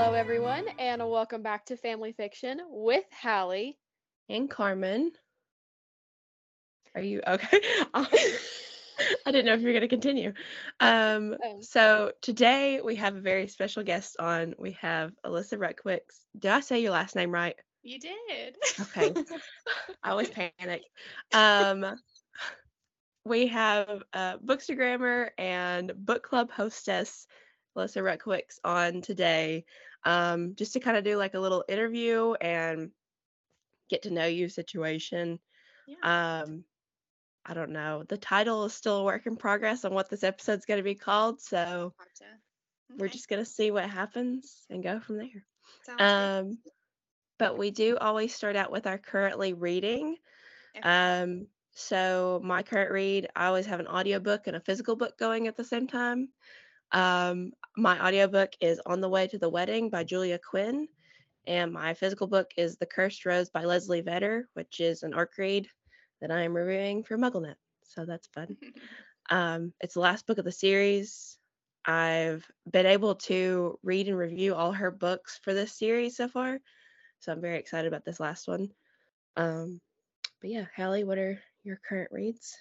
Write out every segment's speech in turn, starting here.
Hello, everyone, and welcome back to Family Fiction with Hallie. and Karmen. Are you okay? I didn't know if you were going to continue. Um, Oh. so today we have a very special guest on. We have Alyssa Rutkiewicz. Did I say your last name right? You did. Okay. I always panic. Um, we have uh, Bookstagrammer and book club hostess Alyssa Rutkiewicz on today, um, just to kind of do like a little interview and get to know you situation. yeah. Um, I don't know. The title is still a work in progress on what this episode's going to be called, so Gotcha. we're just going to see what happens and go from there. sounds good. Um, but we do always start out with our currently reading. Okay. Um, so my current read, I always have an audiobook and a physical book going at the same time. Um, my audiobook is On the Way to the Wedding by Julia Quinn, and my physical book is The Cursed Rose by Leslie Vedder, which is an ARC read that I am reviewing for MuggleNet. So that's fun. Um, it's the last book of the series. I've been able to read and review all her books for this series so far. So I'm very excited about this last one. Um, but yeah, Hallie, what are your current reads?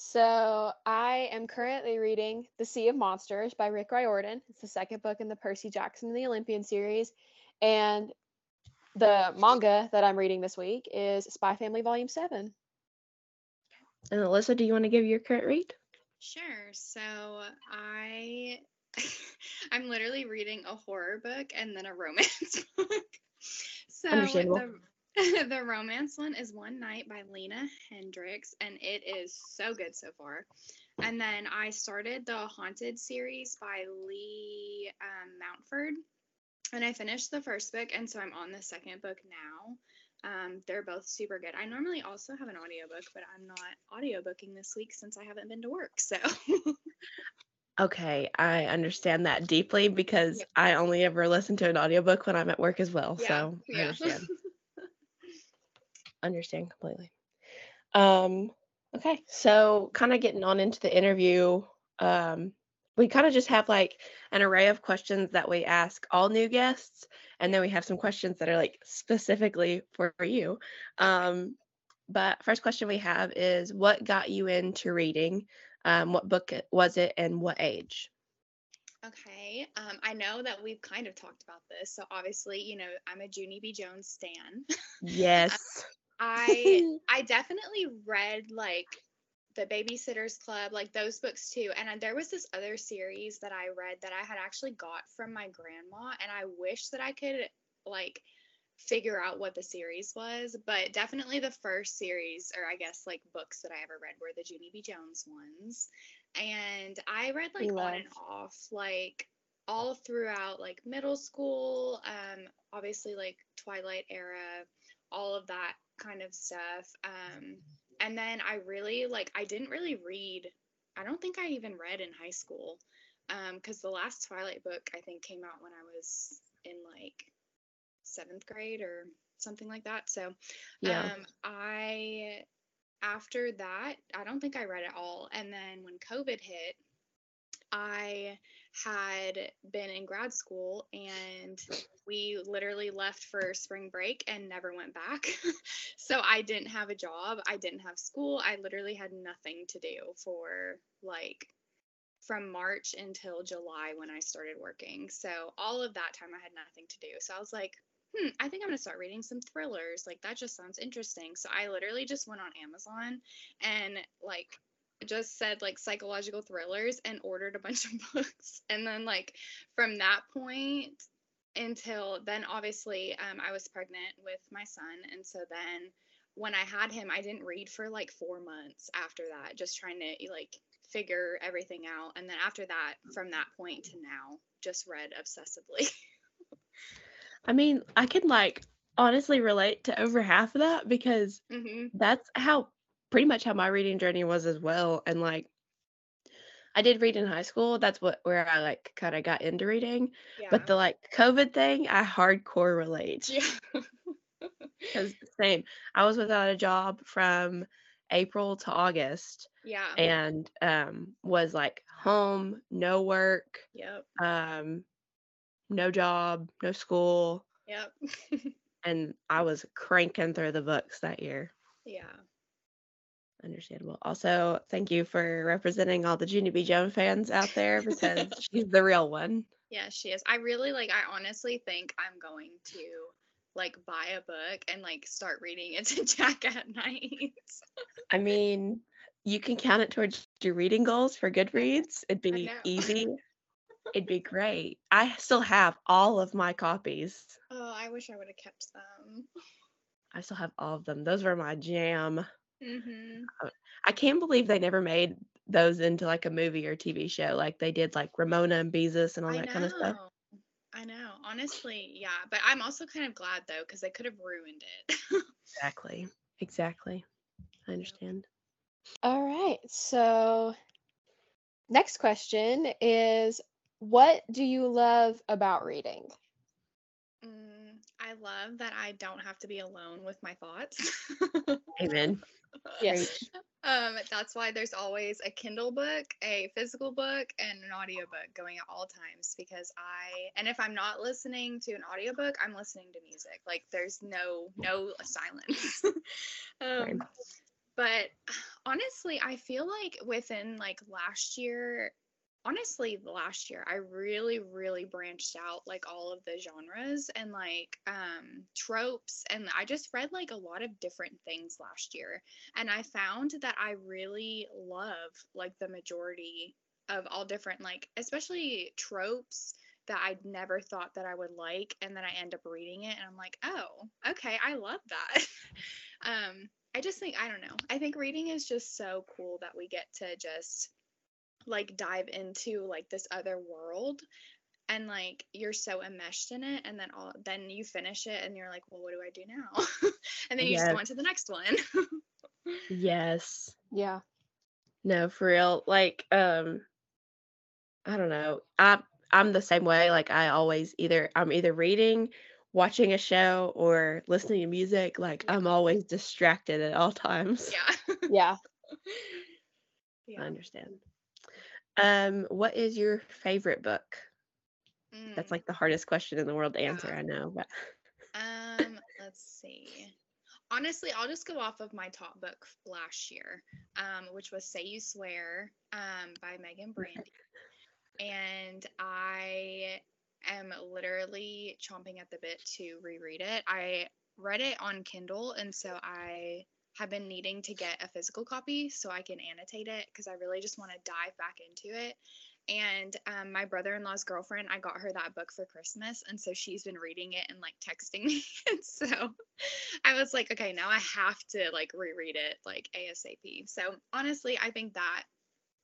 So, I am currently reading The Sea of Monsters by Rick Riordan. It's the second book in the Percy Jackson and the Olympian series. And the manga that I'm reading this week is Spy Family Volume 7. And Alyssa, do you want to give your current read? Sure. So I I'm literally reading a horror book and then a romance book. So Understandable. the the romance one is One Night by Lena Hendrix and it is so good so far. And then I started the Haunted series by Lee um, Mountford and I finished the first book and so I'm on the second book now. Um, they're both super good. I normally also have an audiobook, but I'm not audiobooking this week since I haven't been to work. So Okay, I understand that deeply because Yep. I only ever listen to an audiobook when I'm at work as well. Yeah, So I yeah. understand. understand completely. Um, okay, so kind of getting on into the interview, um, we kind of just have like an array of questions that we ask all new guests, and then we have some questions that are like specifically for you. Um, but first question we have is what got you into reading? Um, what book was it and what age? okay. Um, I know that we've kind of talked about this. So obviously, you know, I'm a Junie B. Jones stan. Yes. I I definitely read like the Babysitters Club, like those books too. And there was this other series that I read that I had actually got from my grandma, and I wish that I could like figure out what the series was. But definitely the first series, or I guess like books that I ever read, were the Junie B. Jones ones. And I read like on and off, like all throughout like middle school, um, obviously like Twilight era, all of that kind of stuff. Um, and then I really like I didn't really read. I don't think I even read in high school, because the last Twilight book I think came out when I was in like seventh grade or something like that. So yeah. um, I after that I don't think I read it all. And then when COVID hit, I had been in grad school and we literally left for spring break and never went back. so I didn't have a job, I didn't have school, I literally had nothing to do for like from March until July when I started working. So all of that time I had nothing to do. So I was like, hmm, I think I'm gonna start reading some thrillers. Like that just sounds interesting. So I literally just went on Amazon and like just said like psychological thrillers and ordered a bunch of books. And then like from that point until then obviously um, I was pregnant with my son and so then when I had him I didn't read for like 4 months after that just trying to like figure everything out and then after that from that point to now just read obsessively. I mean, I can like honestly relate to over half of that because mhm. that's how pretty much how my reading journey was as well. And like I did read in high school. That's what where I like kind of got into reading. Yeah. But the like COVID thing, I hardcore relate. yeah. Because same, I was without a job from April to August yeah. and um was like home, no work. Yep. Um no job, no school, Yep. and I was cranking through the books that year. yeah. Understandable. Also, thank you for representing all the Junie B. Jones fans out there because she's the real one. Yeah, she is. I really like I honestly think I'm going to like buy a book and like start reading it to Jack at night. I mean, you can count it towards your reading goals for Goodreads. It'd be easy. It'd be great. I still have all of my copies. oh, I wish I would have kept them. I still have all of them. Those were my jam. Mhm. I can't believe they never made those into like a movie or TV show like they did like Ramona and Beezus and all I that know. kind of stuff. I know. Honestly, yeah, but I'm also kind of glad though cuz they could have ruined it. Exactly. Exactly. I understand. All right. So, next question is what do you love about reading? mm, I love that I don't have to be alone with my thoughts. Amen. Yes. Um, that's why there's always a Kindle book, a physical book, and an audiobook going at all times because I and if I'm not listening to an audiobook, I'm listening to music. Like there's no no silence. um, but honestly, I feel like within like last year, honestly, last year, I really, really branched out like all of the genres and like um tropes. And I just read like a lot of different things last year. And I found that I really love like the majority of all different, like, especially tropes that I'd never thought that I would like. And then I end up reading it and I'm like, oh, okay, I love that. um, I just think, I don't know. I think reading is just so cool that we get to just like dive into like this other world and like you're so enmeshed in it and then all then you finish it and you're like well what do i do now and then you just go Yes. on to the next one Yes. Yeah. No, for real. Like, um, I don't know. I I'm the same way. Like I always either I'm either reading, watching a show, or listening to music. Like I'm always distracted at all times. yeah Yeah. I understand. Um, what is your favorite book? That's Mm, like the hardest question in the world to answer. I know, but um let's see honestly i'll just go off of my top book last year um which was say you swear um by Meagan brandy and i am literally chomping at the bit to reread it i read it on kindle and so i have been needing to get a physical copy so i can annotate it because i really just want to dive back into it. And um, my brother-in-law's girlfriend i got her that book for christmas and so she's been reading it and like texting me. And so i was like okay now i have to like reread it like asap so honestly i think that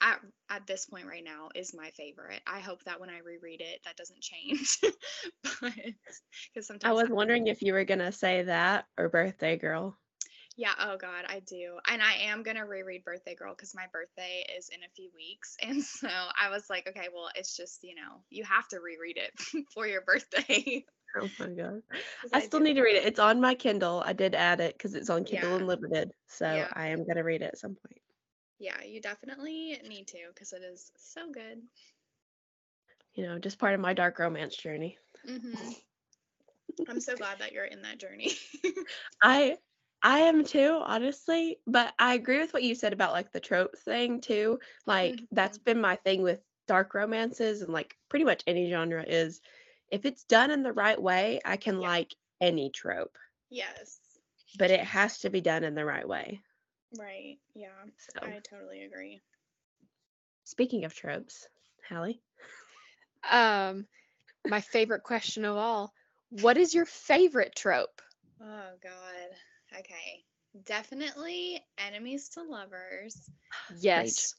at, at this point right now is my favorite. I hope that when i reread it that doesn't change. But because sometimes I was wondering if you were gonna say that or Birthday Girl. Yeah, oh god, I do. And I am going to reread Birthday Girl cuz my birthday is in a few weeks. And so I was like, okay, well, it's just, you know, you have to reread it for your birthday. Oh my god, I still do. need to read it. It's on my Kindle. I did add it because it's on Kindle Yeah. Unlimited. So Yeah. I am gonna read it at some point. Yeah, you definitely need to cuz it is so good. You know, just part of my dark romance journey. hmm I'm so glad that you're in that journey. I I am too, honestly, but I agree with what you said about like the trope thing too. Like that's been my thing with dark romances and like pretty much any genre is if it's done in the right way, I can Yeah. like any trope, yes. but it has to be done in the right way. Right. Yeah. So, I totally agree. speaking of tropes, Hallie, Um, my favorite question of all: What is your favorite trope? Oh god. Okay. Definitely enemies to lovers. Yes.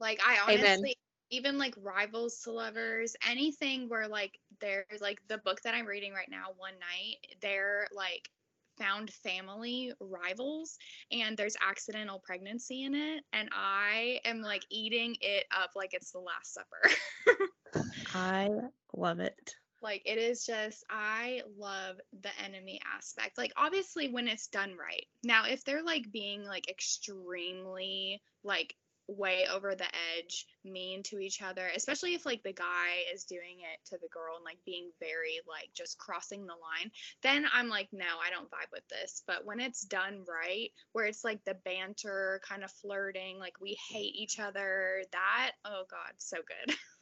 Like I Amen. honestly even like rivals to lovers, anything where like there's like the book that I'm reading right now, One Night, they're like found family rivals and there's accidental pregnancy in it and I am like eating it up like it's the last supper. I love it. Like it is just I love the enemy aspect. Like obviously when it's done right. Now if they're like being like extremely like way over the edge, mean to each other, especially if like the guy is doing it to the girl and like being very like just crossing the line, then I'm like, no, I don't vibe with this. But when it's done right, where it's like the banter, kind of flirting, like we hate each other, that, oh God, so good.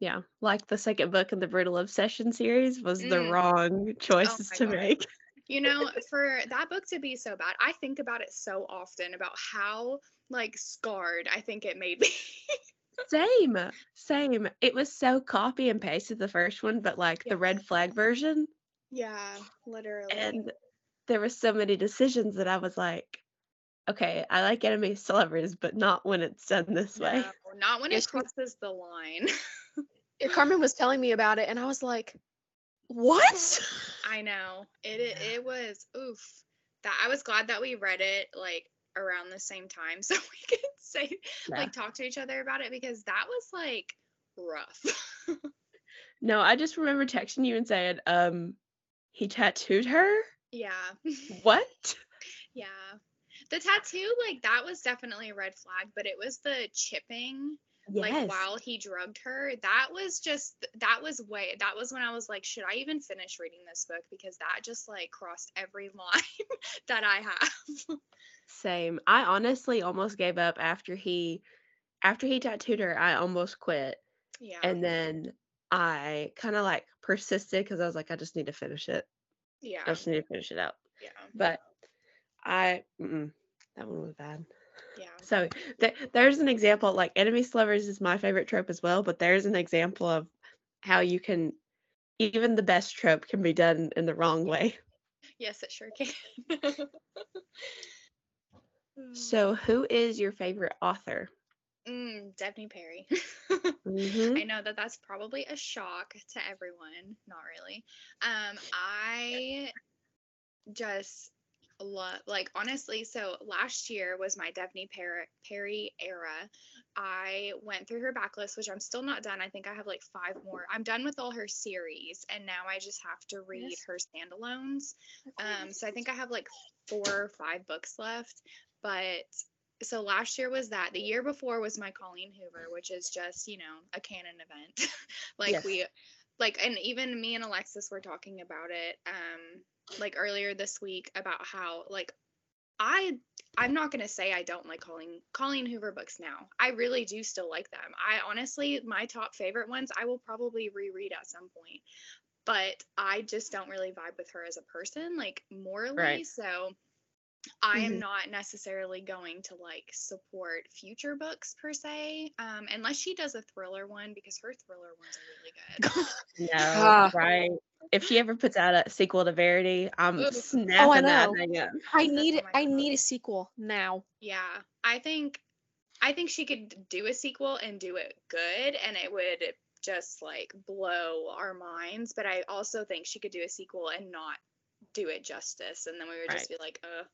Yeah, like the second book in the Brutal Obsession series was the Mm. wrong choices my to God. make. You know, for that book to be so bad, I think about it so often about how like scarred I think it made me. Same, same. It was so copy and pasted the first one, but like Yeah. the red flag version, yeah, literally. and there were so many decisions that I was like, okay, I like enemies to lovers, but not when it's done this way. No, not when it crosses the line. Yeah, Karmen was telling me about it, and I was like, "What?" I know. It it, it was oof. That I was glad that we read it like around the same time so we could say Yeah. like talk to each other about it because that was like rough. No, I just remember texting you and saying, um, he tattooed her? yeah. What? Yeah. The tattoo, like that was definitely a red flag, but it was the chipping, like while he drugged her. That was just that was way that was when I was like, should I even finish reading this book? Because that just like crossed every line that I have. Same. I honestly almost gave up after he after he tattooed her, I almost quit. yeah. And then I kind of like persisted because I was like, I just need to finish it. yeah. I just need to finish it out. Yeah. But I, that one was bad. Yeah. So th- there's an example, like to lovers is my favorite trope as well, but there's an example of how you can, even the best trope can be done in the wrong way. Yes, it sure can. So who is your favorite author? mm, Devney Perry. hmm I know that that's probably a shock to everyone. Not really. Um, I just love, like, honestly, so last year was my Per- Perry era. I went through her backlist, which I'm still not done. I think I have like five more. I'm done with all her series, and now I just have to read Yes. her standalones. Um, so I think I have like four or five books left. But so last year was that. The year before was my Colleen Hoover, which is just, you know, a canon event. like Yes. we like and even me and Alexis were talking about it um like earlier this week about how like I I'm not gonna say I don't like Colleen Colleen Hoover books now. I really do still like them. I honestly my top favorite ones I will probably reread at some point. But I just don't really vibe with her as a person, like morally. Right. So I am Mhm. not necessarily going to like support future books per se, um, unless she does a thriller one because her thriller ones are really good. No, right. If she ever puts out a sequel to Verity, I'm Oof. snapping that know. thing up. I need oh it. I God. need a sequel now. yeah, I think I think she could do a sequel and do it good, and it would just like blow our minds. But I also think she could do a sequel and not do it justice, and then we would just be like, uh,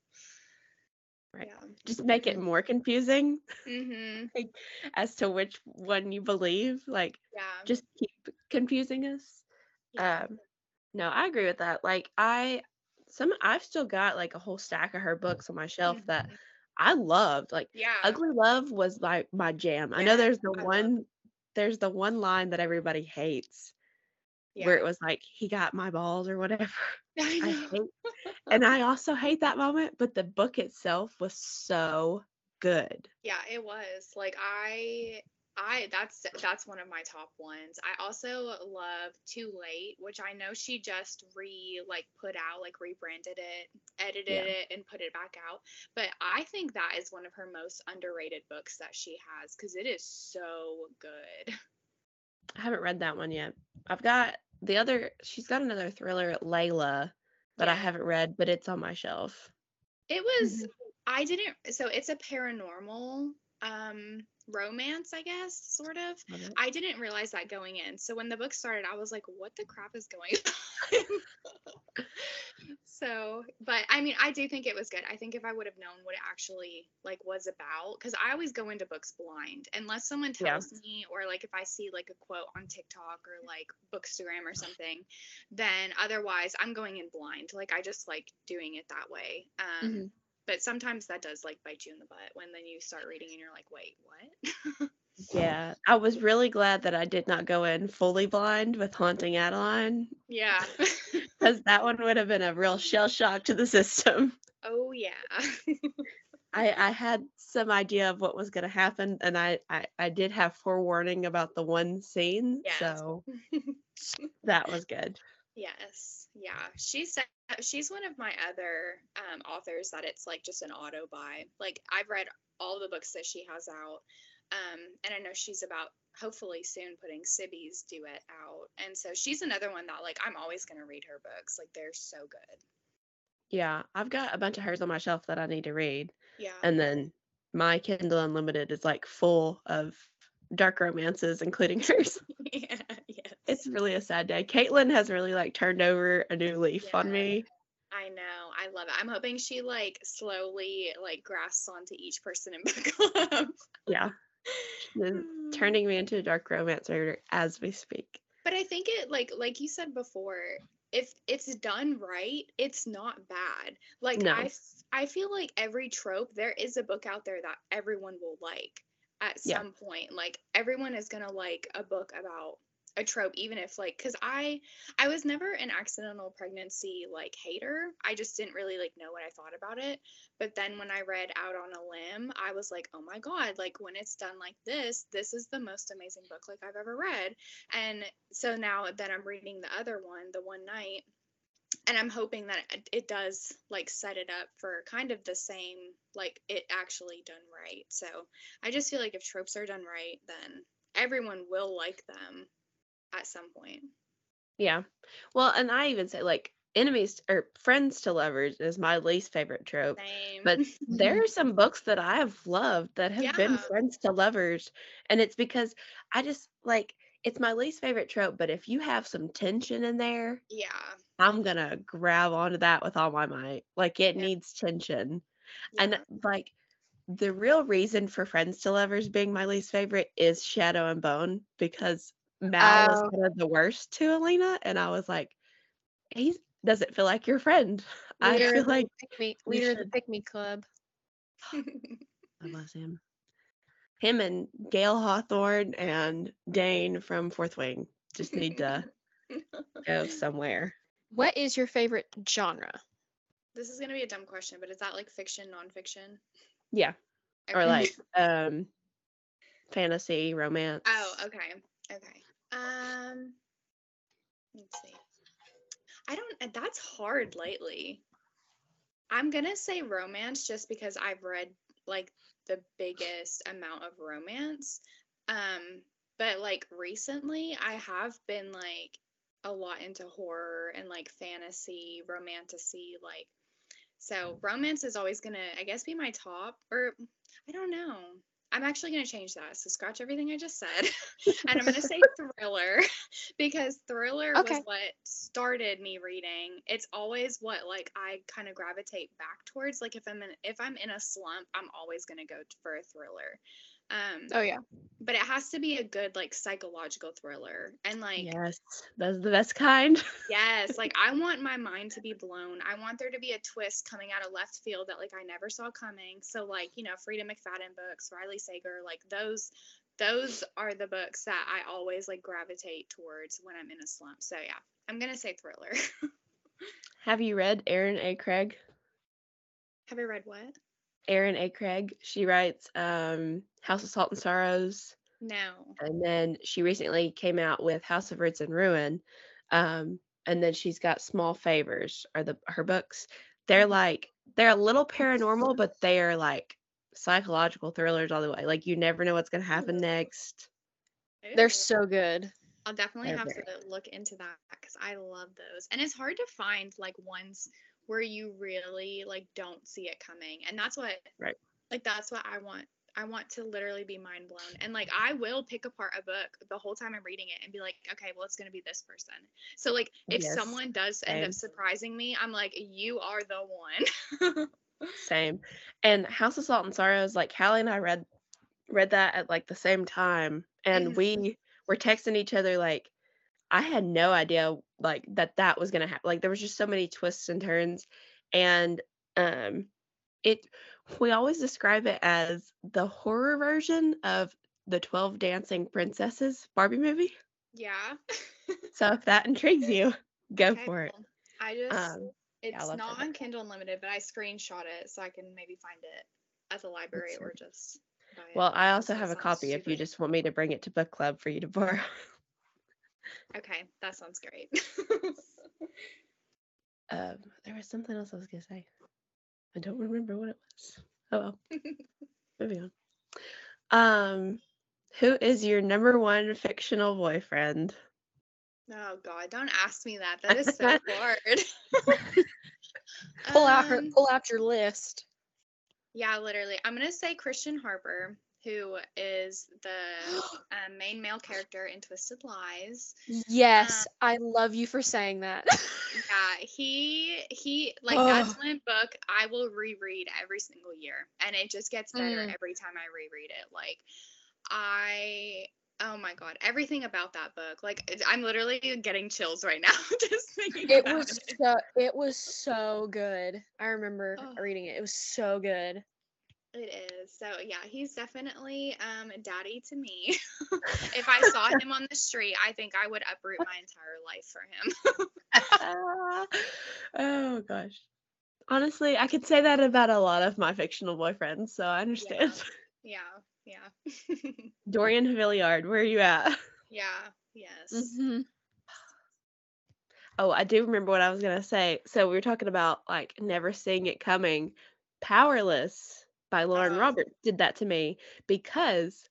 Right. yeah. Just make it more confusing Mm-hmm. as to which one you believe. Like, Yeah. just keep confusing us. yeah. Um, no, I agree with that. Like, I some I've still got like a whole stack of her books on my shelf that Mhm. I loved. Like, yeah. Ugly Love was like my jam. I know there's the I one there's the one line that everybody hates yeah. where it was like he got my balls or whatever. I I hate and I also hate that moment, but the book itself was so good. Yeah, it was. Like I I that's that's one of my top ones. I also love Too Late, which I know she just re like put out, like rebranded it, edited Yeah. it and put it back out. But I think that is one of her most underrated books that she has cuz it is so good. I haven't read that one yet. I've got the other she's got another thriller, Layla, that I haven't read, but it's on my shelf. It was I didn't so it's a paranormal um romance, I guess, sort of. I didn't realize that going in. So when the book started, I was like, what the crap is going on? so, but I mean, I do think it was good. I think if I would have known what it actually like was about, because I always go into books blind unless someone Yeah. tells me, or like if I see like a quote on TikTok or like Bookstagram or something, then otherwise I'm going in blind. Like I just like doing it that way. Um, Mhm. But sometimes that does like bite you in the butt when then you start reading and you're like, wait, what? Yeah, I was really glad that I did not go in fully blind with Haunting Adeline yeah. because that one would have been a real shell shock to the system. oh yeah. I, I had some idea of what was going to happen, and I, I, I did have forewarning about the one scene, Yes. so that was good. Yes, yeah. She said she's one of my other um, authors that it's like just an auto buy. Like I've read all the books that she has out, um, and I know she's about hopefully soon putting Sibby's duet out, and so she's another one that like I'm always gonna read her books. Like they're so good. Yeah, I've got a bunch of hers on my shelf that I need to read, Yeah. and then my Kindle Unlimited is like full of dark romances, including hers. yeah. It's really a sad day. Caitlin has really like turned over a new leaf on me. I know. I love it. I'm hoping she like slowly like grasps onto each person in book club. Yeah, turning me into a dark romance writer as we speak. But I think it like like you said before, if it's done right, it's not bad. Like No. I feel like every trope there is a book out there that everyone will like at Yeah. some point. Like everyone is going to like a book about a trope even if like cuz I I was never an accidental pregnancy like hater. I just didn't really like know what I thought about it. But then when I read Out on a Limb, I was like, "Oh my god, like when it's done like this, this is the most amazing book like I've ever read." And so now that I'm reading the other one, the one night, and I'm hoping that it, it does like set it up for kind of the same, like it actually done right. So I just feel like if tropes are done right, then everyone will like them at some point. Yeah. Well, and I even say like enemies or friends to lovers is my least favorite trope. Same. But there are some books that I have loved that have been friends to lovers. And it's because I just like it's my least favorite trope, but if you have some tension in there, yeah. I'm gonna grab onto that with all my might. Like it Yeah. needs tension. yeah. And like the real reason for Friends to Lovers being my least favorite is Shadow and Bone because Mal was Oh. kind of the worst to Alina, and I was like, he doesn't feel like your friend. I feel like pick me, leader of the pick me club. I love him. Him and Gale Hawthorne and Dain from Fourth Wing just need to go somewhere. What is your favorite genre? this is gonna be a dumb question, but is that like fiction, nonfiction? Yeah, or like um, fantasy, romance. Oh, okay. Okay. Um let's see. I don't uh, that's hard lately. I'm going to say romance just because I've read like the biggest amount of romance. Um but like recently I have been like a lot into horror and like fantasy, romantasy like so romance is always to I guess be my top or I don't know. I'm actually going to change that. So scratch everything I just said. and I'm going to say thriller because thriller Okay. was what started me reading. It's always what like I kind of gravitate back towards. Like if I'm in if I'm in a slump, I'm always going to go for a thriller. Um Oh yeah. but it has to be a good like psychological thriller. And like yes, that's the best kind. Yes, like I want my mind to be blown. I want there to be a twist coming out of left field that like I never saw coming. So like, you know, Freida McFadden books, Riley Sager, like those those are the books that I always like gravitate towards when I'm in a slump. So yeah, I'm going to say thriller. Have you read Erin A. Craig? Have I read what? Erin A. Craig. She writes um, House of Salt and Sorrows, No. and then she recently came out with House of Roots and Ruin. Um, and then she's got Small Favors, are the her books. They're like they're a little paranormal, but they are like psychological thrillers all the way. Like you never know what's gonna happen next. They're so good. I'll definitely They're have very to look into that because I love those. And it's hard to find like ones where you really like don't see it coming. And that's what Right. like that's what I want. I want to literally be mind blown. And like I will pick apart a book the whole time I'm reading it and be like, okay, well it's gonna be this person. So like if Yes, someone does end same. up surprising me, I'm like, you are the one. Same. And House of Salt and Sorrows, like Hallie and I read read that at like the same time, and Mhm. we were texting each other like I had no idea like that that was gonna happen. Like there was just so many twists and turns, and um, it we always describe it as the horror version of the 12 dancing princesses Barbie movie. Yeah. So if that intrigues you, go Okay, for it. I just Um, it's love not on. Kindle Unlimited, but I screenshot it so I can maybe find it at the library or just buy it. Well, I also have a copy if you just want me to bring it to book club for you to borrow. Okay, that sounds great. Um, there was something else I was gonna say. I don't remember what it was. Oh well. Moving on. Um, who is your number one fictional boyfriend? oh god, don't ask me that. That is so hard. Pull out her Um, pull out your list. Yeah, literally. I'm gonna say Christian Harper, who is the um, main male character in Twisted Lies. Yes, I love you for saying that. Yeah, he he like Oh. that's one book I will reread every single year, and it just gets better Mm. every time I reread it. Like I. Oh my god, everything about that book. Like I'm literally getting chills right now just thinking it about was it. so it was so good. I remember Oh. reading it. It was so good. It is. So yeah, he's definitely um daddy to me. if I saw him on the street, I think I would uproot my entire life for him. Ah, oh gosh. Honestly, I could say that about a lot of my fictional boyfriends, so I understand. yeah, yeah. Dorian Villiard, where are you at? yeah, yes. Mm-hmm. Oh, I do remember what I was gonna say. So we were talking about like never seeing it coming. Powerless by Lauren Oh. Roberts did that to me because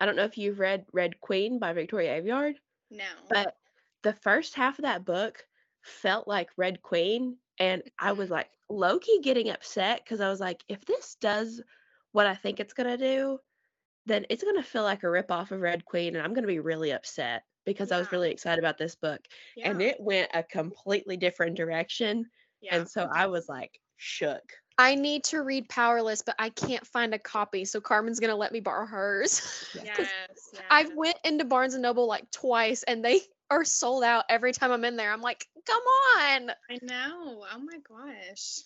I don't know if you've read Red Queen by Victoria Aveyard, No. but the first half of that book felt like Red Queen, and I was mm-hmm. like low key getting upset because I was like, if this does what I think it's gonna do, then it's gonna feel like a ripoff of Red Queen, and I'm gonna be really upset because I was really excited about this book yeah. and it went a completely different direction yeah. and so i was like shook I need to read Powerless, but I can't find a copy, so Karmen's gonna let me borrow hers. yes, 'cause yes. I've went into Barnes and Noble like twice, and they are sold out every time I'm in there. I'm like, come on. I know. Oh my gosh.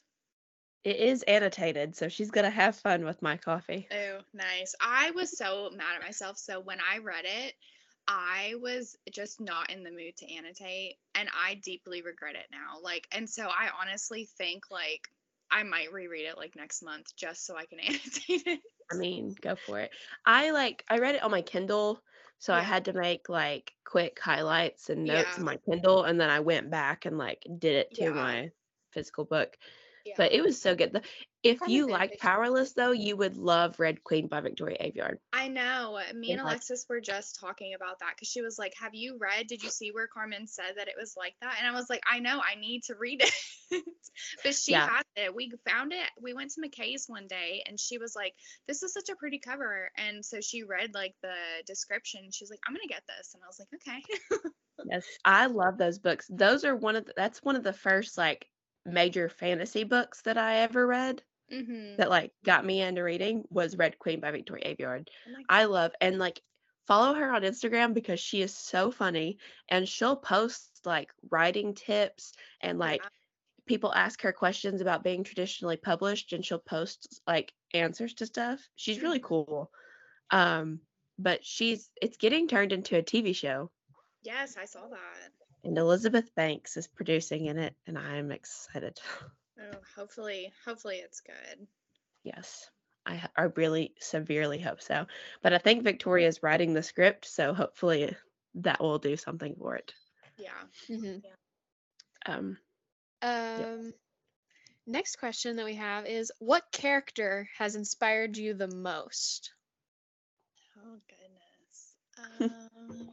it is annotated so she's gonna have fun with my coffee Oh, nice. I was so mad at myself. So when I read it, I was just not in the mood to annotate and I deeply regret it now. Like and so I honestly think like I might reread it like next month just so I can annotate it. i mean go for it i like i read it on my kindle so i had to make like quick highlights and notes Yeah. in my kindle and then i went back and like did it to Yeah. my physical book Yeah. but it was so good The- if you like powerless though you would love red queen by victoria aveyard I know. Uh, me and Alexis were just talking about that because she was like, Have you read? Did you see where Karmen said that it was like that? And I was like, I know, I need to read it. but she Yeah. had it. We found it. We went to McKay's one day and she was like, This is such a pretty cover. And so she read like the description. She's like, I'm going to get this. And I was like, Okay. Yes, I love those books. Those are one of the, that's one of the first like major fantasy books that I ever read mm-hmm. that like got me into reading was Red Queen by Victoria Aveyard. Oh I love and like follow her on Instagram because she is so funny and she'll post like writing tips and like Yeah. people ask her questions about being traditionally published and she'll post like answers to stuff. She's really cool. Um but she's it's getting turned into a TV show Yes, I saw that. And Elizabeth Banks is producing in it, and I'm excited. Oh, hopefully, hopefully it's good. yes, I, I really severely hope so. But I think Victoria is writing the script, so hopefully that will do something for it. Yeah. Mm-hmm. Um, Um, next question that we have is what character has inspired you the most? Oh goodness. Um.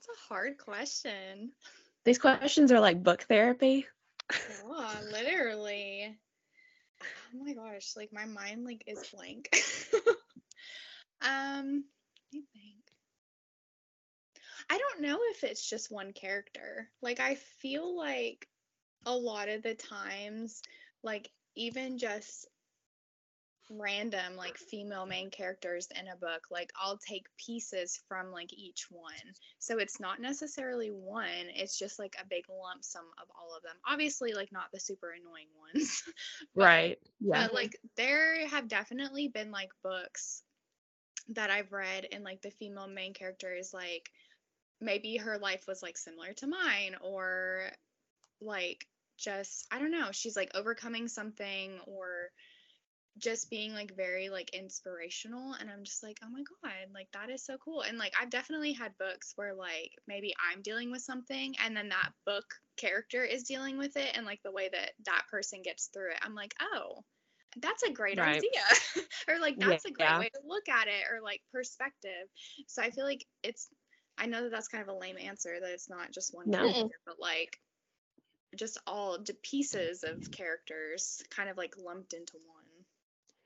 That's a hard question. these questions are like book therapy. Yeah, literally. Oh my gosh, like my mind like is blank. um, let me think. I don't know if it's just one character. Like I feel like a lot of the times, like even just random like female main characters in a book like i'll take pieces from like each one so it's not necessarily one it's just like a big lump sum of all of them obviously like not the super annoying ones but, right. Yeah. but like there have definitely been like books that i've read and like the female main character is like maybe her life was like similar to mine or like just i don't know she's like overcoming something or just being like very like inspirational and i'm just like oh my god like that is so cool and like i've definitely had books where like maybe i'm dealing with something and then that book character is dealing with it and like the way that that person gets through it i'm like oh that's a great Right. idea or like that's a great Yeah. way to look at it or like perspective so i feel like it's i know that that's kind of a lame answer that it's not just one No. character but like just all the pieces of characters kind of like lumped into one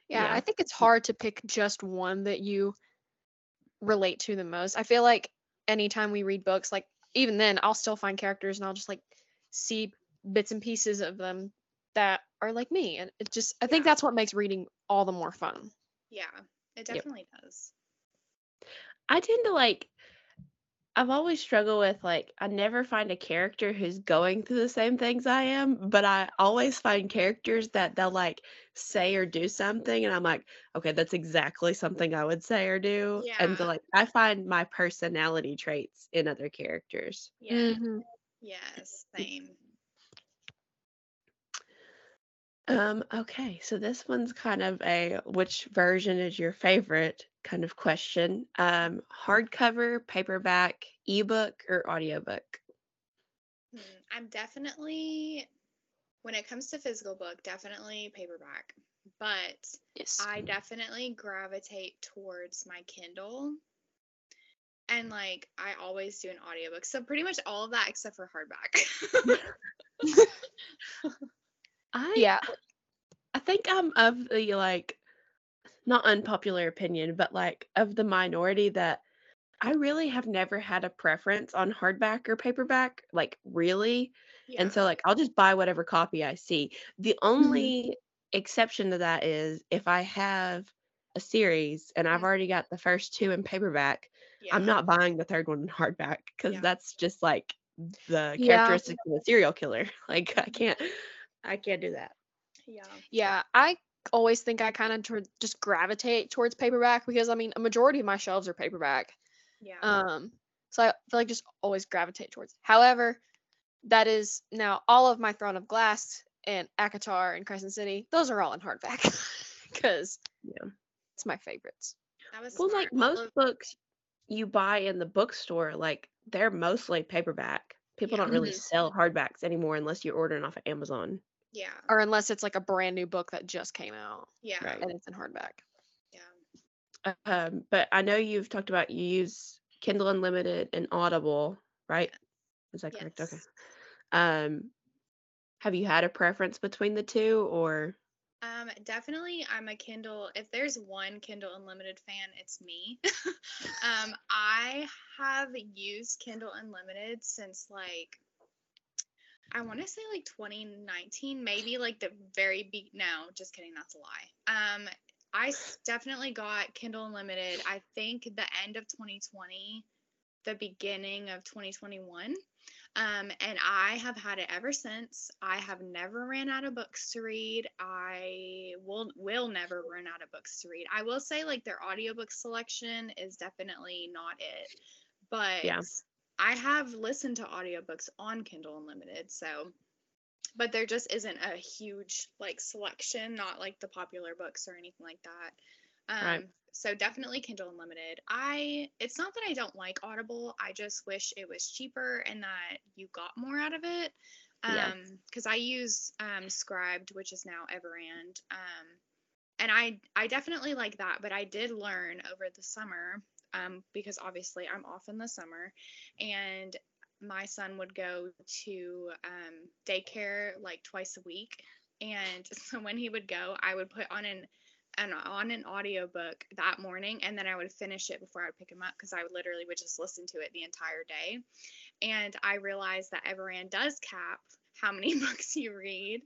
Yeah, Yeah. I think it's hard to pick just one that you relate to the most. I feel like anytime we read books, like even then, I'll still find characters and I'll just like see bits and pieces of them that are like me. And it just, I think Yeah. that's what makes reading all the more fun. Yeah, it definitely does. I tend to like I've always struggled with like I never find a character who's going through the same things I am, but I always find characters that they'll like say or do something and I'm like, okay, that's exactly something I would say or do. And so Yeah. like I find my personality traits in other characters. Yeah. Mhm. Yes. Same. Um, okay, so this one's kind of a which version is your favorite kind of question. Um, hardcover, paperback, ebook, or audiobook? Hmm, I'm definitely, when it comes to physical book, definitely paperback. But Yes. I definitely gravitate towards my Kindle. And like I always do an audiobook. So pretty much all of that except for hardback. I yeah. I think I'm of the like not unpopular opinion, but like of the minority that I really have never had a preference on hardback or paperback, like really. yeah. And so like I'll just buy whatever copy I see. The only exception to that is if I have a series and I've Mhm. already got the first two in paperback, yeah. I'm not buying the third one in hardback because Yeah. that's just like the characteristics of a serial killer. Like I can't I can't do that. Yeah. Yeah. I always think I kind of tr- just gravitate towards paperback because I mean, a majority of my shelves are paperback. Yeah. Um, so I feel like just always gravitate towards. However, that is now all of my Throne of Glass and ACOTAR and Crescent City. Those are all in hardback because Yeah. it's my favorites. that was Well, smart. like most of- books you buy in the bookstore, like they're mostly paperback. People Yeah. don't really Mhm. sell hardbacks anymore unless you're ordering off of Amazon. Yeah. Or unless it's like a brand new book that just came out Yeah. Right. and it's in hardback. Yeah. Um, but I know you've talked about you use Kindle Unlimited and Audible, right? Is that correct? Okay. Um, have you had a preference between the two, or Um, definitely, I'm a Kindle. If there's one Kindle Unlimited fan, it's me. um, I have used Kindle Unlimited since like I want to say like 2019, maybe like the very be. No, just kidding. That's a lie. Um, I definitely got Kindle Unlimited. I think the end of 2020, the beginning of 2021. Um, and I have had it ever since. I have never ran out of books to read. I will will never run out of books to read. I will say like their audiobook selection is definitely not it. But Yeah. I have listened to audiobooks on Kindle Unlimited, so but there just isn't a huge like selection, not like the popular books or anything like that. Um, Right. So definitely Kindle Unlimited. I it's not that I don't like Audible. I just wish it was cheaper and that you got more out of it. Yeah. Um, because I use um Scribd, which is now Everand. Um, and I I definitely like that. But I did learn over the summer, um, because obviously I'm off in the summer, and my son would go to um, daycare like twice a week. And so when he would go i would put on an, an on an audiobook that morning and then i would finish it before i would pick him up because i would literally would just listen to it the entire day. And i realized that everand does cap how many books you read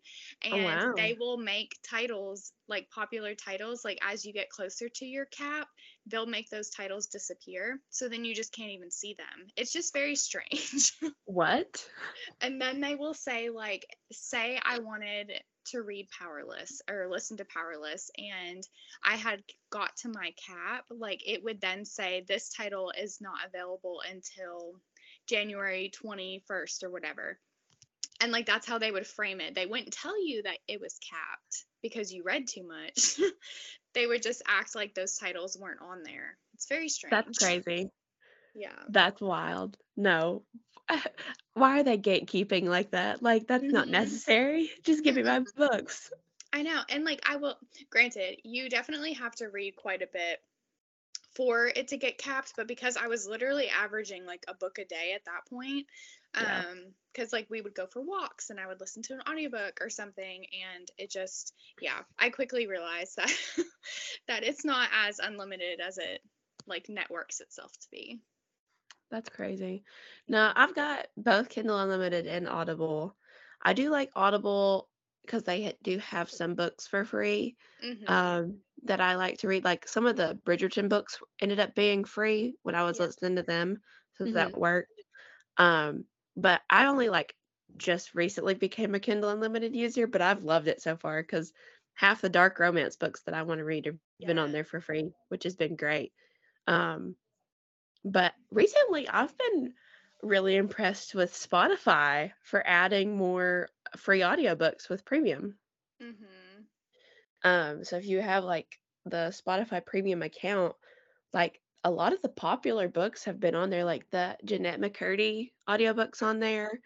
oh, and Oh, wow. they will make titles like popular titles like as you get closer to your cap they'll make those titles disappear so then you just can't even see them it's just very strange What? and then they will say like say i wanted to read powerless or listen to powerless and i had got to my cap like it would then say this title is not available until january 21st or whatever and like that's how they would frame it they wouldn't tell you that it was capped because you read too much they would just act like those titles weren't on there it's very strange That's crazy. yeah That's wild. No. Why are they gatekeeping like that? Like that's not Mhm. necessary. Just give me my books. I know. And like I will granted, you definitely have to read quite a bit for it to get capped, but because I was literally averaging like a book a day at that point, Yeah. um because like we would go for walks and I would listen to an audiobook or something and it just yeah, I quickly realized that that it's not as unlimited as it like networks itself to be. That's crazy. No, I've got both Kindle Unlimited and Audible. I do like Audible because they do have some books for free Mhm. um, that I like to read. Like some of the Bridgerton books ended up being free when I was Yeah. listening to them, so Mhm. that worked. Um, but I only like just recently became a Kindle Unlimited user, but I've loved it so far because half the dark romance books that I want to read have been on there for free, which has been great. Um, but recently I've been really impressed with Spotify for adding more free audiobooks with premium. Mhm. Um, so if you have like the Spotify premium account, like a lot of the popular books have been on there, like the Jennette McCurdy audiobooks on there,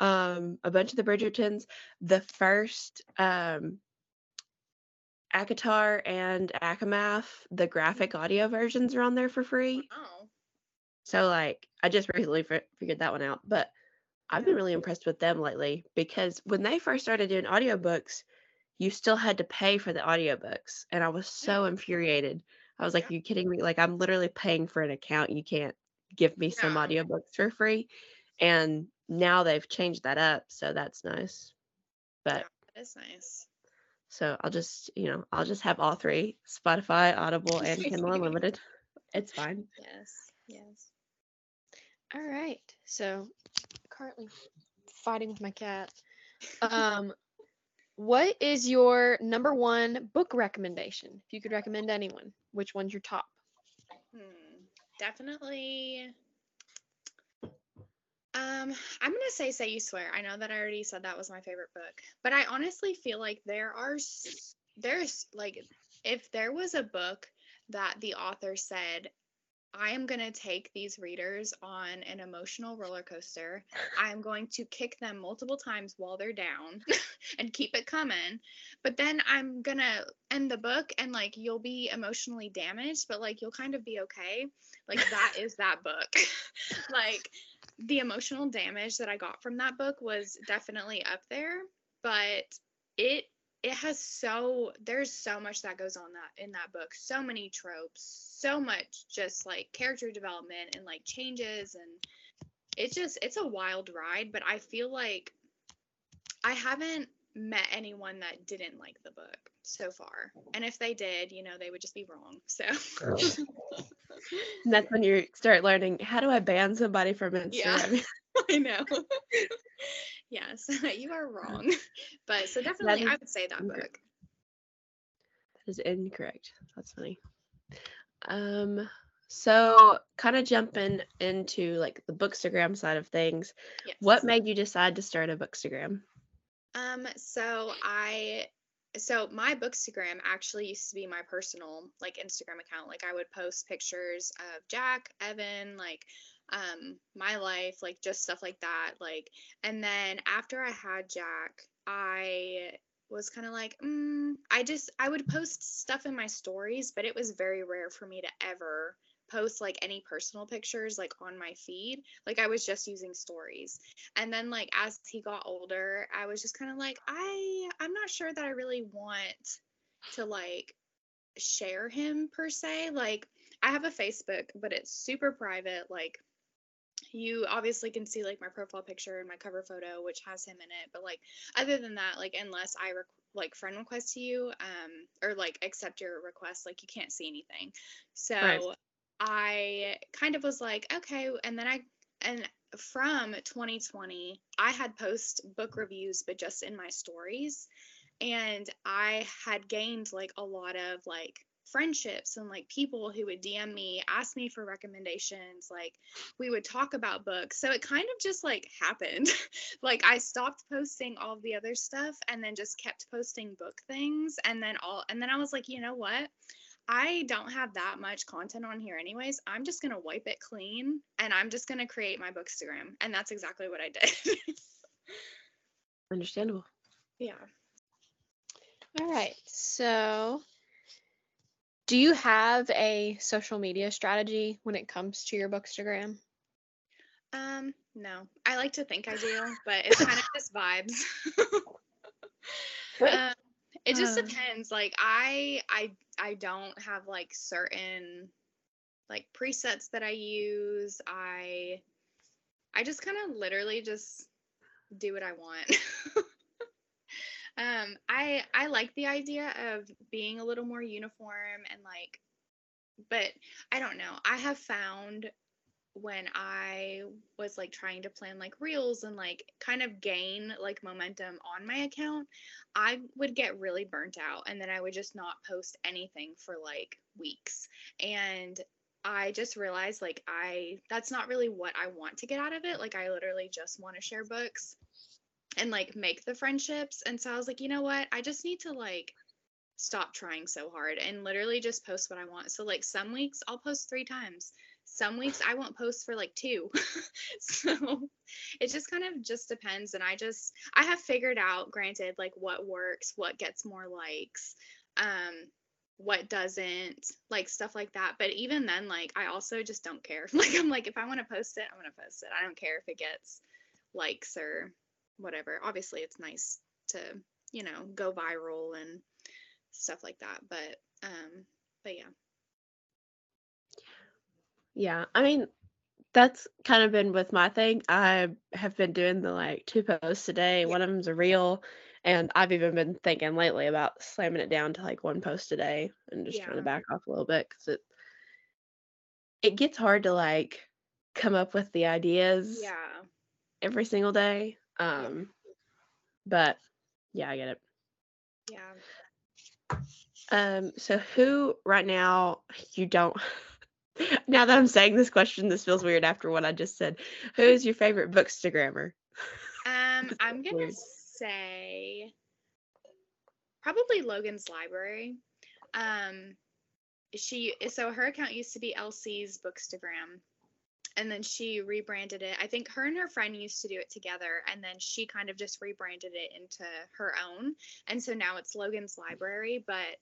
um, a bunch of the Bridgertons, the first um ACOTAR and ACOMAF, the graphic audio versions are on there for free. Wow. So like I just recently fi- figured that one out, but I've been really impressed with them lately because when they first started doing audiobooks, you still had to pay for the audiobooks and I was so infuriated. I was like, Yeah. you kidding me? Like I'm literally paying for an account. You can't give me some audiobooks for free. And now they've changed that up, so that's nice. But it's nice. so I'll just, you know, I'll just have all three, Spotify, Audible, and Kindle Unlimited. It's fine. Yes. Yes. All right. So currently fighting with my cat. Um what is your number one book recommendation? If you could recommend anyone, which one's your top? Hmm. Definitely. Um, I'm gonna say "Say You Swear." I know that I already said that was my favorite book, but I honestly feel like there are there's like if there was a book that the author said, "I am gonna take these readers on an emotional roller coaster. I am going to kick them multiple times while they're down and keep it coming, but then I'm gonna end the book and like you'll be emotionally damaged, but like you'll kind of be okay." Like that is that book. like the emotional damage that I got from that book was definitely up there, but it it has so there's so much that goes on that in that book. So many tropes, so much just like character development and like changes and it's just it's a wild ride, but I feel like I haven't met anyone that didn't like the book so far. And if they did, you know, they would just be wrong. So And that's when you start learning how do I ban somebody from Yeah. I know. yes, you are wrong. But so definitely, I would say that incorrect. book. That is incorrect. That's funny. Um, so kind of jumping into like the Bookstagram side of things, Yes. what made you decide to start a Bookstagram? Um. So I. So my Bookstagram actually used to be my personal like Instagram account. Like I would post pictures of Jack, Evan, like um my life, like just stuff like that. Like and then after I had Jack, I was kind of like, mm, I just I would post stuff in my stories, but it was very rare for me to ever post like any personal pictures like on my feed. Like I was just using stories. And then like as he got older, I was just kind of like, I I'm not sure that I really want to like share him per se. Like I have a Facebook, but it's super private. Like you obviously can see like my profile picture and my cover photo which has him in it but like other than that like unless i rec- like friend request to you um or like accept your request like you can't see anything so Right. i kind of was like okay and then i and from 2020 i had post book reviews but just in my stories and i had gained like a lot of like friendships and like people who would dm me ask me for recommendations like we would talk about books so it kind of just like happened like i stopped posting all the other stuff and then just kept posting book things and then all and then i was like you know what I don't have that much content on here anyways. I'm just going to wipe it clean and I'm just going to create my bookstagram. And that's exactly what I did. Understandable. yeah. All right. So, do you have a social media strategy when it comes to your bookstagram? Um, no. I like to think I do, but it's kind of just vibes. um, it just Uh. depends. Like I I I don't have like certain like presets that I use. I I just kind of literally just do what I want. um I I like the idea of being a little more uniform and like but I don't know. I have found when I was like trying to plan like reels and like kind of gain like momentum on my account, I would get really burnt out and then I would just not post anything for like weeks. And I just realized like I that's not really what I want to get out of it. Like I literally just want to share books and like make the friendships. And so I was like, you know what? I just need to like stop trying so hard and literally just post what I want. So like some weeks I'll post 3 times some weeks I won't post for like two. so it just kind of just depends. And I just, I have figured out, granted, like what works, what gets more likes, um, what doesn't, like stuff like that. But even then, like I also just don't care. Like I'm like, if I want to post it, I'm to post it. I don't care if it gets likes or whatever. Obviously, it's nice to, you know, go viral and stuff like that. But, um, but yeah. Yeah, I mean, that's kind of been with my thing. I have been doing the like two posts a day. Yeah. One of them's a reel, and I've even been thinking lately about slamming it down to like one post a day and just trying to back off a little bit because it it gets hard to like come up with the ideas Yeah. every single day. Um, but yeah, I get it. Yeah. Um, so who right now you don't now that I'm saying this question, this feels weird after what I just said. Who is your favorite bookstagrammer? Um, I'm gonna weird. say probably Logan's Library. Um, she so her account used to be Elsie's Bookstagram, and then she rebranded it. I think her and her friend used to do it together, and then she kind of just rebranded it into her own, and so now it's Logan's Library. But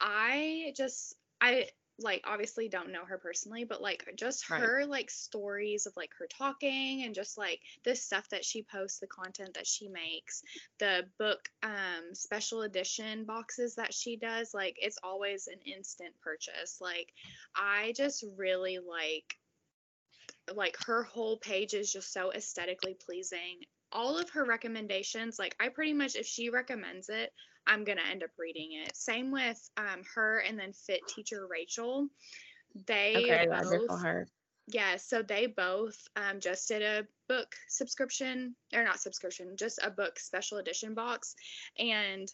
I just I like obviously don't know her personally but like just Right. her like stories of like her talking and just like the stuff that she posts the content that she makes the book um special edition boxes that she does like it's always an instant purchase like i just really like like her whole page is just so aesthetically pleasing all of her recommendations like i pretty much if she recommends it i'm gonna end up reading it same with um her and then fit teacher rachel they Okay, both her. yeah, so they both um, just did a book subscription, or not subscription, just a book special edition box. And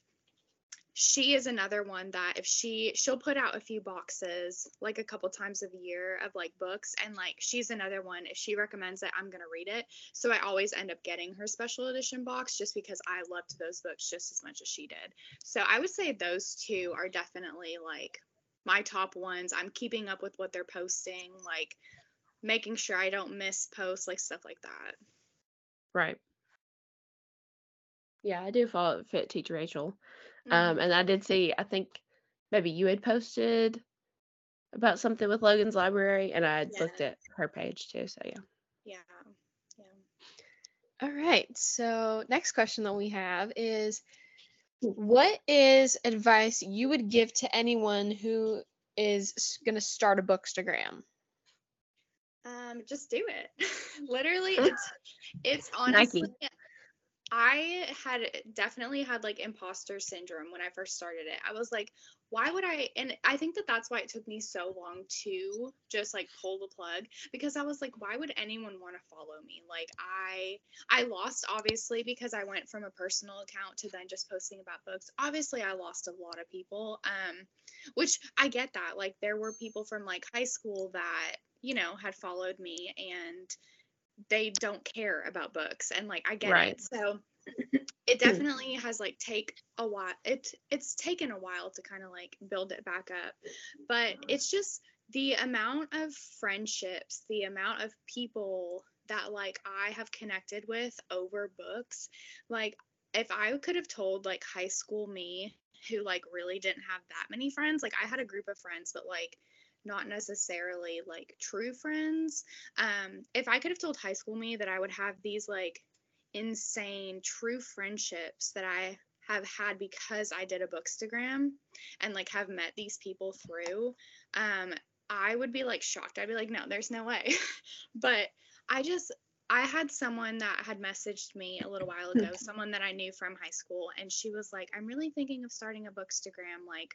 she is another one that if she she'll put out a few boxes like a couple times of a year of like books and like she's another one if she recommends it i'm going to read it so i always end up getting her special edition box just because i loved those books just as much as she did so i would say those two are definitely like my top ones i'm keeping up with what they're posting like making sure I don't miss posts, like stuff like that. Right. Yeah, I do follow Fit Teacher Rachel. Mm-hmm. Um, and I did see, I think maybe you had posted about something with Logan's Library, and I had looked at her page too. So yeah. yeah, yeah. All right. So, next question that we have is what is advice you would give to anyone who is going to start a bookstagram? Um, just do it. Literally, it's it's honestly. Nike. I had definitely had like imposter syndrome when I first started it. I was like, why would I? And I think that that's why it took me so long to just like pull the plug because I was like, why would anyone want to follow me? Like I I lost obviously because I went from a personal account to then just posting about books. Obviously, I lost a lot of people. Um, which I get that. Like there were people from like high school that you know had followed me and they don't care about books and like I get Right. it. So it definitely has like take a while it it's taken a while to kind of like build it back up. But it's just the amount of friendships, the amount of people that like I have connected with over books. Like if I could have told like high school me who like really didn't have that many friends, like I had a group of friends but like not necessarily like true friends. Um if i could have told high school me that i would have these like insane true friendships that i have had because i did a bookstagram and like have met these people through um i would be like shocked. I'd be like no there's no way. But i just i had someone that had messaged me a little while ago someone that i knew from high school and she was like i'm really thinking of starting a bookstagram like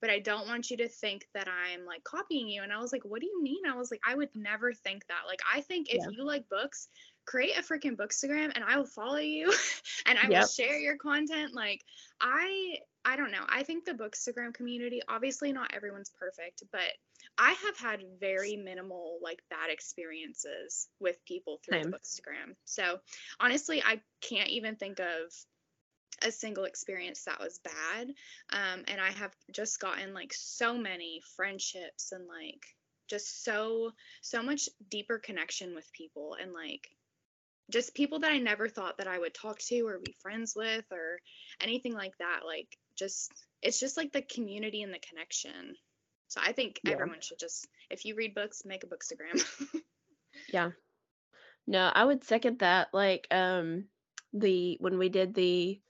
but I don't want you to think that I'm like copying you. And I was like, what do you mean? I was like, I would never think that. Like, I think if Yeah. you like books, create a freaking bookstagram and I will follow you and I will share your content. Like, I I don't know. I think the bookstagram community, obviously not everyone's perfect, but I have had very minimal like bad experiences with people through Same. the bookstagram. So honestly, I can't even think of a single experience that was bad um, and i have just gotten like so many friendships and like just so so much deeper connection with people and like just people that i never thought that i would talk to or be friends with or anything like that like just it's just like the community and the connection so i think Yeah. everyone should just if you read books make a bookstagram Yeah. No, I would second that. Like, um, the when we did the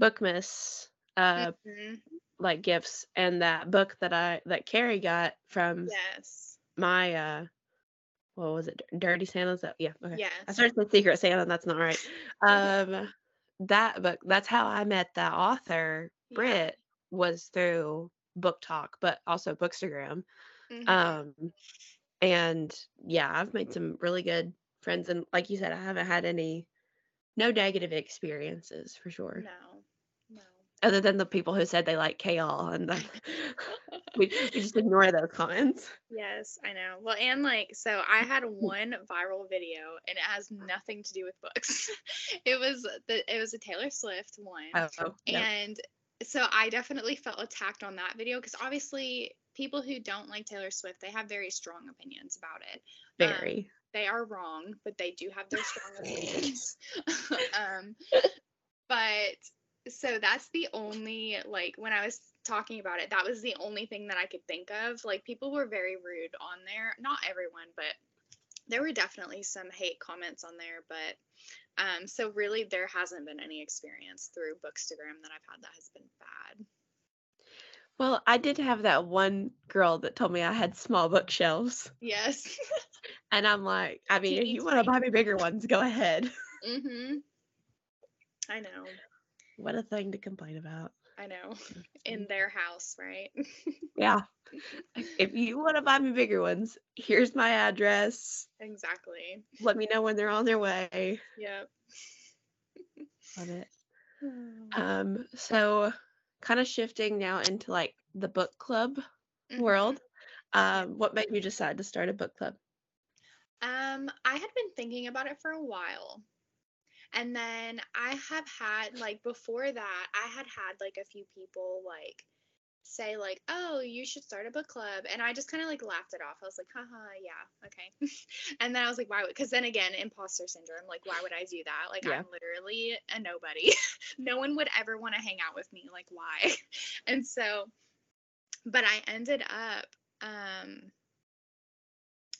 Bookmas, uh, Mhm. like gifts, and that book that I that Carrie got from yes my uh, what was it? Dirty Santa's. That yeah. Okay. I yes started with Secret Santa. and That's not right. Um, that book. That's how I met the author. Yeah. Brit was through BookTok, but also Bookstagram. Mhm. Um, and yeah, I've made some really good friends, and like you said, I haven't had any, no negative experiences for sure, no other than the people who said they like kale, and the, we, we just ignore those comments. Yes, I know. Well, and like, so I had one viral video, and it has nothing to do with books. it was the it was a Taylor Swift one, Oh, yeah, and so I definitely felt attacked on that video because obviously people who don't like Taylor Swift they have very strong opinions about it. Um, very. they are wrong, but they do have their strong opinions. um, but so that's the only like when I was talking about it, that was the only thing that I could think of. Like people were very rude on there. Not everyone, but there were definitely some hate comments on there. But um, so really there hasn't been any experience through Bookstagram that I've had that has been bad. Well, I did have that one girl that told me I had small bookshelves, Yes. and I'm like, I mean, if you want to buy me bigger ones, go ahead. Mm-hmm. I know. What a thing to complain about. I know. In their house, right? Yeah. If you want to buy me bigger ones, here's my address. exactly. Let me know when they're on their way. Yep. Love it. Um, so kind of shifting now into like the book club Mhm. world. Um, what made you decide to start a book club? Um, I had been thinking about it for a while. And then I have had like before that, I had had like a few people like say like, "Oh, you should start a book club." And I just kind of like laughed it off. I was like, "Haha, yeah, okay." and then I was like, "Why cuz then again, imposter syndrome, like why would I do that? Like Yeah. I'm literally a nobody. no one would ever want to hang out with me. Like why?" and so but I ended up um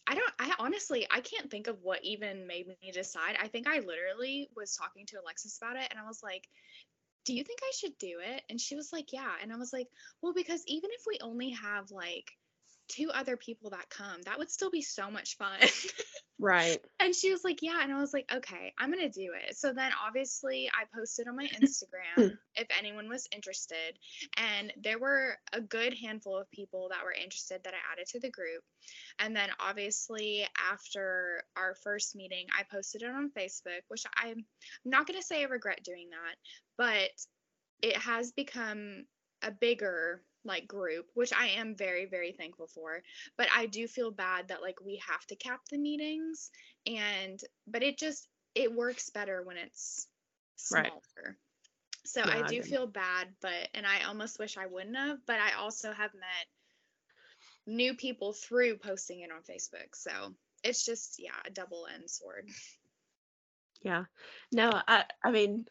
I don't I honestly I can't think of what even made me decide. I think I literally was talking to Alexis about it and I was like, "Do you think I should do it?" And she was like, "Yeah." And I was like, "Well, because even if we only have like two other people that come. That would still be so much fun. Right. and she was like, yeah. And I was like, okay, I'm going to do it. So then obviously I posted on my Instagram if anyone was interested. And there were a good handful of people that were interested that I added to the group. And then obviously after our first meeting, I posted it on Facebook, which I'm not going to say I regret doing that, but it has become a bigger like group, which I am very, very thankful for. But I do feel bad that like we have to cap the meetings and but it just it works better when it's smaller. Right. So yeah, I do I feel bad, but and I almost wish I wouldn't have, but I also have met new people through posting it on Facebook. So it's just yeah, a double end sword. Yeah. No, I I mean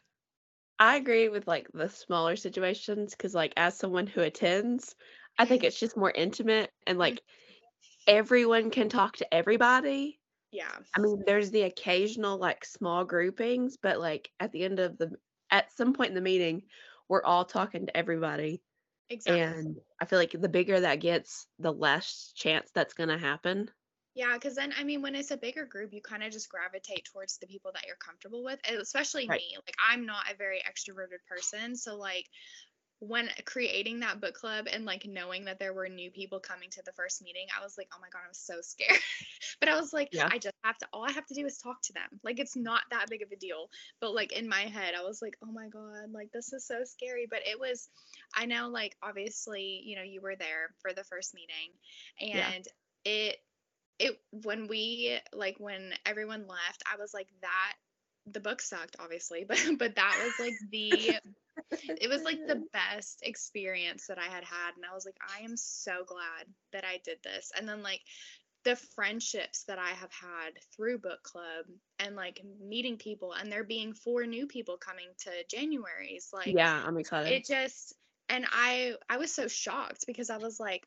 I agree with like the smaller situations because like as someone who attends, I think it's just more intimate and mm. like everyone can talk to everybody. Yeah. I mean, there's the occasional like small groupings, but like at the end of the at some point in the meeting, we're all talking to everybody. Exactly. And I feel like the bigger that gets, the less chance that's going to happen. Yeah, because then I mean, when it's a bigger group, you kind of just gravitate towards the people that you're comfortable with. Especially right. me, like I'm not a very extroverted person, so like when creating that book club and like knowing that there were new people coming to the first meeting, I was like, oh my god, I'm so scared. but I was like, yeah. I just have to. All I have to do is talk to them. Like it's not that big of a deal. But like in my head, I was like, oh my god, like this is so scary. But it was. I know, like obviously, you know, you were there for the first meeting, and yeah. it it when we like when everyone left i was like that the book sucked obviously but but that was like the it was like the best experience that i had had and i was like i am so glad that i did this. And then like the friendships that i have had through book club and like meeting people and there being four new people coming to january's like yeah i'm excited. it just and i i was so shocked because i was like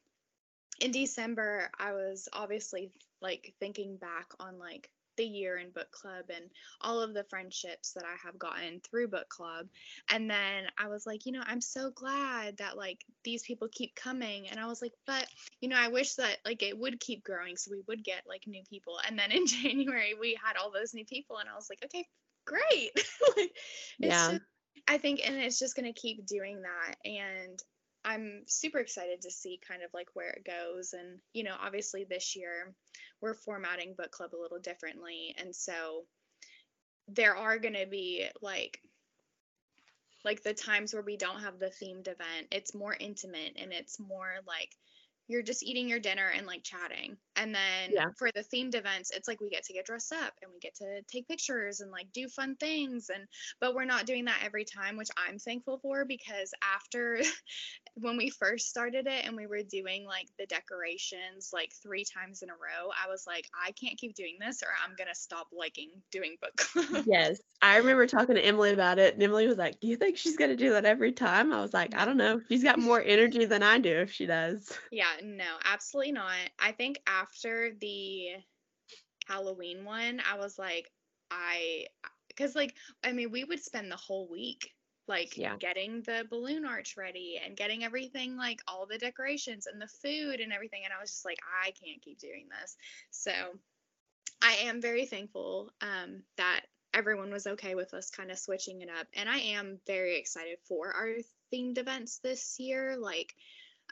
in December, I was obviously like thinking back on like the year in book club and all of the friendships that I have gotten through book club. And then I was like, you know, I'm so glad that like these people keep coming. And I was like, but you know, I wish that like it would keep growing so we would get like new people. And then in January we had all those new people and I was like, okay, great. like, yeah. Just, I think and it's just going to keep doing that and I'm super excited to see kind of like where it goes. And, you know, obviously this year we're formatting book club a little differently. And so there are going to be like, like the times where we don't have the themed event, it's more intimate and it's more like you're just eating your dinner and like chatting. And then yeah. for the themed events, it's like we get to get dressed up and we get to take pictures and like do fun things. And but we're not doing that every time, which I'm thankful for because after when we first started it and we were doing like the decorations like three times in a row, I was like, I can't keep doing this or I'm gonna stop liking doing book club. Yes. I remember talking to Emily about it, and Emily was like, Do you think she's gonna do that every time? I was like, I don't know. She's got more energy than I do if she does. Yeah, no, absolutely not. I think after the Halloween one, I was like, I because like I mean we would spend the whole week like yeah. getting the balloon arch ready and getting everything like all the decorations and the food and everything and i was just like i can't keep doing this so i am very thankful um, that everyone was okay with us kind of switching it up and i am very excited for our themed events this year like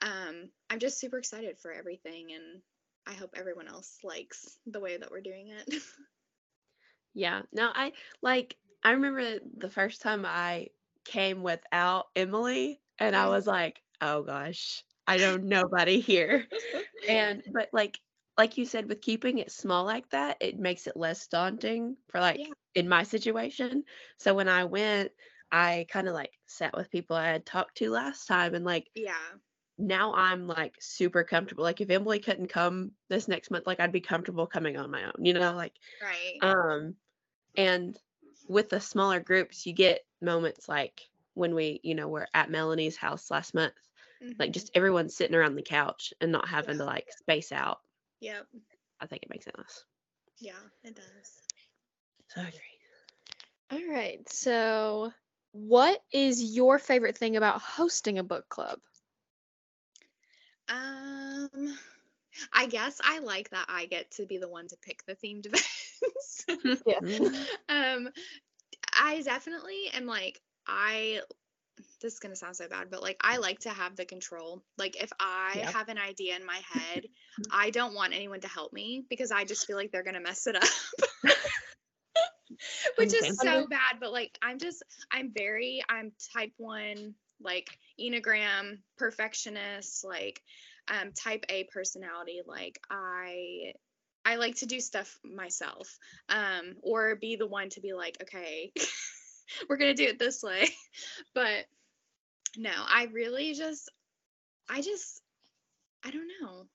um, i'm just super excited for everything and i hope everyone else likes the way that we're doing it yeah no i like i remember the first time i came without Emily, and I was like, oh gosh, I know nobody here. and but like like you said, with keeping it small like that, it makes it less daunting for like yeah. in my situation. So when I went, I kind of like sat with people I had talked to last time and like yeah. Now I'm like super comfortable. Like if Emily couldn't come this next month, like I'd be comfortable coming on my own, you know, like right. Um and with the smaller groups, you get moments like when we, you know, were at Melanie's house last month, mm-hmm. like just everyone sitting around the couch and not having yeah. to like space out. Yep. I think it makes sense. Yeah, it does. So I agree. All right. So, what is your favorite thing about hosting a book club? Um, I guess I like that I get to be the one to pick the themed events. Yeah. Mm. um, I definitely am like I. This is gonna sound so bad, but like I like to have the control. Like if I Yeah. have an idea in my head, I don't want anyone to help me because I just feel like they're gonna mess it up. Which is so bad, but like I'm just I'm very I'm type one like Enneagram perfectionist, like um type A personality. Like I I like to do stuff myself. Um or be the one to be like, okay, we're gonna do it this way. But no, I really just I just I don't know.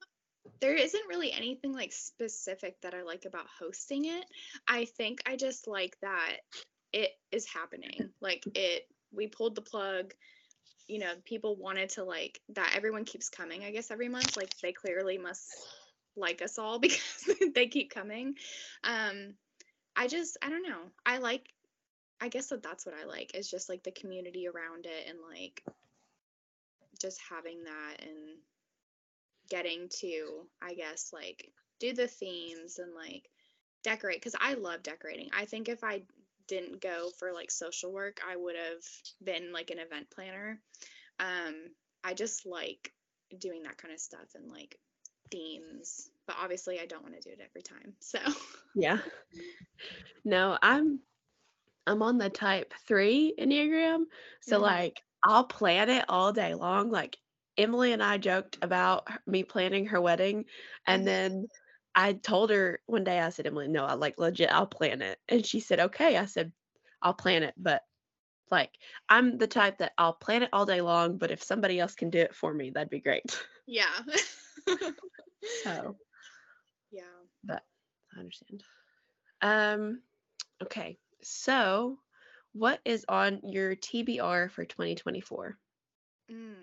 There isn't really anything like specific that I like about hosting it. I think I just like that it is happening. Like it we pulled the plug. You know, people wanted to like that everyone keeps coming, I guess every month. Like they clearly must like us all because they keep coming. Um I just I don't know. I like I guess that that's what I like is just like the community around it and like just having that and getting to I guess like do the themes and like decorate because I love decorating. I think if I didn't go for like social work, I would have been like an event planner. Um, I just like doing that kind of stuff and like themes, but obviously I don't want to do it every time. So Yeah. No, I'm I'm on the type three Enneagram. So Mhm. like I'll plan it all day long. Like Emily and I joked about me planning her wedding. And Mhm. then I told her one day, I said, Emily, no, I like legit, I'll plan it. And she said, okay. I said, I'll plan it. But like I'm the type that I'll plan it all day long, but if somebody else can do it for me, that'd be great. yeah. So yeah. But I understand. Um, okay. So, what is on your TBR for 2024? Mm.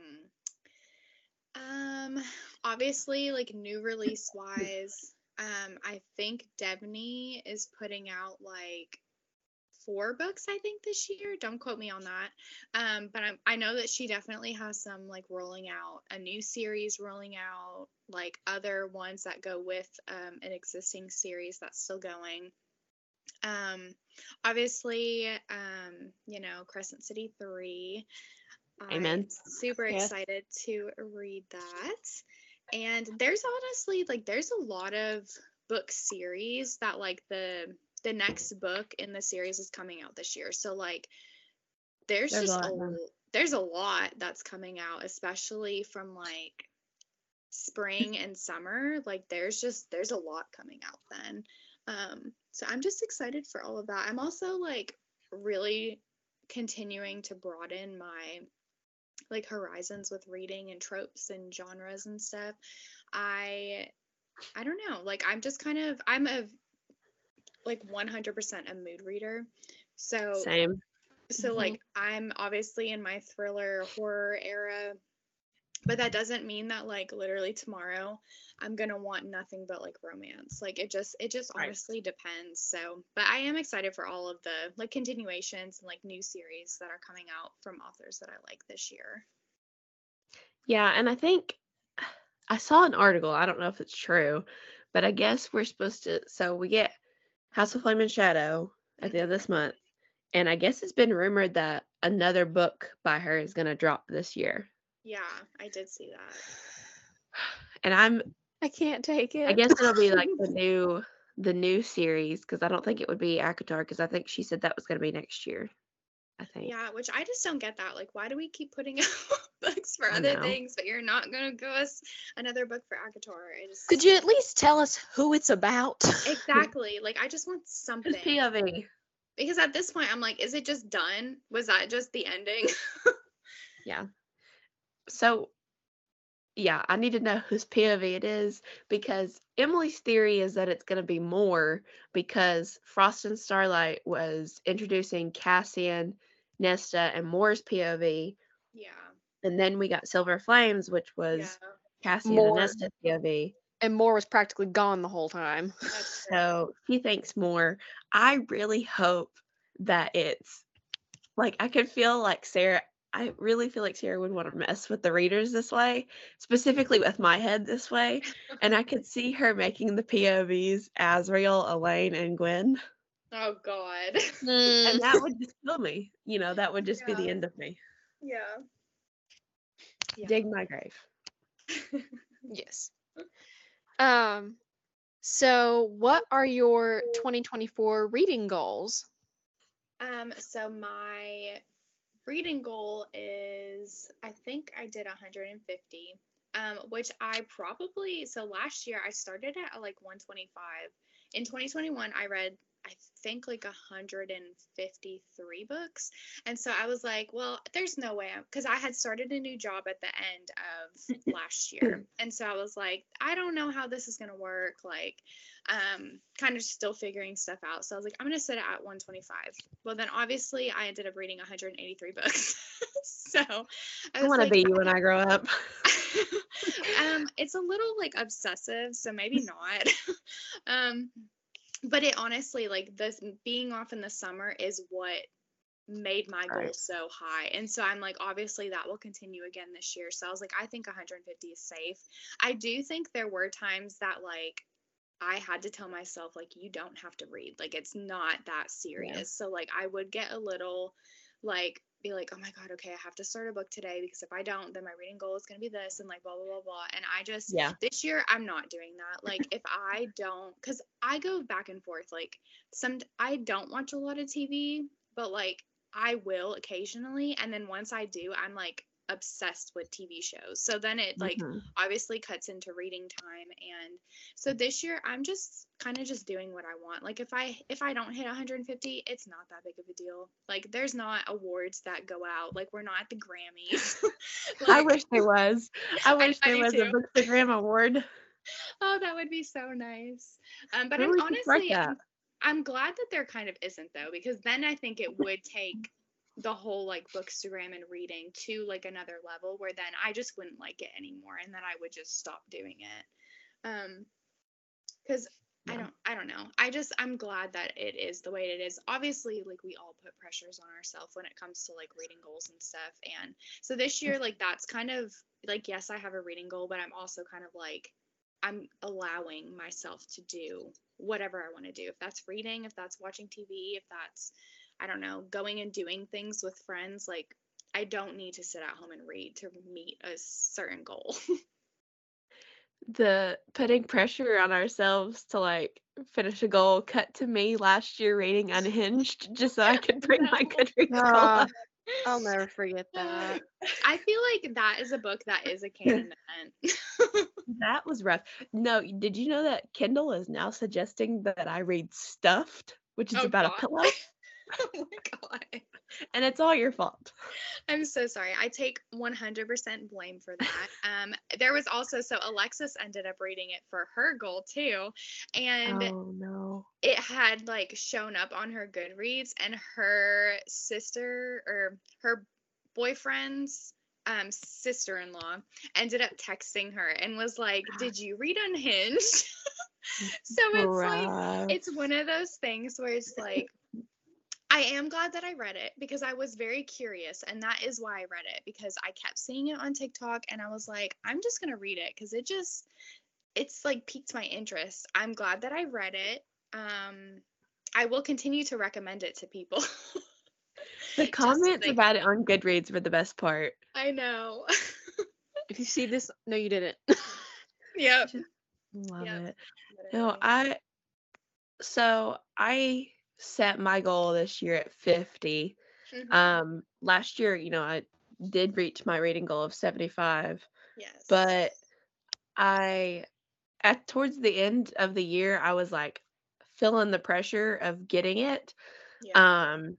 Um, obviously, like new release wise, um, I think Devney is putting out like four books, I think, this year. Don't quote me on that. Um, but I'm, I know that she definitely has some like rolling out a new series rolling out, like other ones that go with um, an existing series that's still going. Um, obviously, um, you know, Crescent City 3. Amen. I'm super Yes. excited to read that. And there's honestly like there's a lot of book series that like the the next book in the series is coming out this year. So like there's, There's a just lot, a, there's a lot that's coming out, especially from like spring and summer. Like there's just there's a lot coming out then. Um so I'm just excited for all of that. I'm also like really continuing to broaden my like horizons with reading and tropes and genres and stuff. I I don't know. Like I'm just kind of I'm a like 100% a mood reader. So Same. so Mhm. like I'm obviously in my thriller horror era, but that doesn't mean that like literally tomorrow I'm going to want nothing but like romance. Like it just it just Right. honestly depends. So, but I am excited for all of the like continuations and like new series that are coming out from authors that I like this year. Yeah, and I think I saw an article. I don't know if it's true, but I guess we're supposed to. So we get House of Flame and Shadow at the end of this month, and I guess it's been rumored that another book by her is going to drop this year. Yeah, I did see that. And I'm I can't take it. I guess it'll be like the new the new series because I don't think it would be ACOTAR because I think she said that was going to be next year. I think. Yeah, which I just don't get that. Like, why do we keep putting out books for other things, but you're not gonna give us another book for ACOTAR? Just Could you at least tell us who it's about? exactly like I just want Who's something POV? because at this point I'm like, is it just done? Was that just the ending? Yeah. So, yeah, I need to know whose POV it is because Emily's theory is that it's going to be more because Frost and Starlight was introducing Cassian, Nesta, and Mor's POV. yeah, And then we got Silver Flames, which was yeah, Cassian Mor. and Nesta's POV. and Mor was practically gone the whole time. that's true. So he thinks more. I really hope that it's like I could feel like Sarah I really feel like Sierra would want to mess with the readers this way, specifically with my head this way. And I could see her making the POVs Azriel, Elain, and Gwyn. Oh God. Mm. And that would just kill me. You know, that would just be the end of me. yeah. Yeah. Dig my grave. Yes. Um, so what are your 2024 reading goals? Um, so my reading goal is I think I did 150. Um, which I probably so last year I started at like 125. In 2021 I read I think like 153 books. And so I was like, well, there's no way because I had started a new job at the end of last year. And so I was like, I don't know how this is gonna work. Like, um, kind of still figuring stuff out. So I was like, I'm gonna set it at 125. Well, then obviously I ended up reading 183 books. so I, was want to like, be you when I grow up. um, it's a little like obsessive, so maybe not. um, but it honestly, like this being off in the summer is what made my goal Right. so high. And so I'm like, obviously that will continue again this year. So I was like, I think 150 is safe. I do think there were times that like I had to tell myself like you don't have to read. Like it's not that serious. So like I would get a little like be like, oh my God, okay, I have to start a book today because if I don't, then my reading goal is gonna be this and like blah blah blah blah. And I just Yeah. this year I'm not doing that. Like if I don't because I go back and forth. Like some I don't watch a lot of TV, but like I will occasionally. And then once I do, I'm like obsessed with TV shows. So then it like Mhm. obviously cuts into reading time and so this year i'm just kind of just doing what i want like if i if i don't hit 150 it's not that big of a deal like there's not awards that go out like we're not at the grammys I wish there was. I wish I there do was a too. Bookstagram award. oh that would be so nice um but i'm we should start honestly I'm. I'm glad that there kind of isn't though because then i think it would take the whole like bookstagram and reading to like another level where then i just wouldn't like it anymore and then i would just stop doing it um because I don't I don't know. I just I'm glad that it is the way it is. Obviously, like we all put pressures on ourselves when it comes to like reading goals and stuff. And so this year like that's kind of like yes, I have a reading goal, but I'm also kind of like I'm allowing myself to do whatever I want to do. If that's reading, if that's watching TV, if that's I don't know, going and doing things with friends, like I don't need to sit at home and read to meet a certain goal. the putting pressure on ourselves to like finish a goal cut to me last year reading unhinged just so i could bring my No. goodreads goal. I'll never forget that. I feel like that is a book that is a canon event. that was rough no did you know that kindle is now suggesting that i read stuffed which is Oh, about God. a pillow oh my god. and it's all your fault I'm so sorry. I take 100% blame for that. Um, there was also so Alexis ended up reading it for her goal too, and oh no it had like shown up on her Goodreads, and her sister or her boyfriend's um, sister-in-law ended up texting her and was like, "Did you read Unhinged?" so it's like it's one of those things where it's like I am glad that I read it because I was very curious and that is why I read it because I kept seeing it on TikTok and I was like I'm just going to read it cuz it just it's like piqued my interest. I'm glad that I read it. Um I will continue to recommend it to people. the comments about it on goodreads were the best part I know. If you see this, no, you didn't. yep. love Yep. it No, I so I set my goal this year at 50. Mhm. Um last year, you know, I did reach my reading goal of 75, yes. but I at towards the end of the year, I was like feeling the pressure of getting it. yeah. Um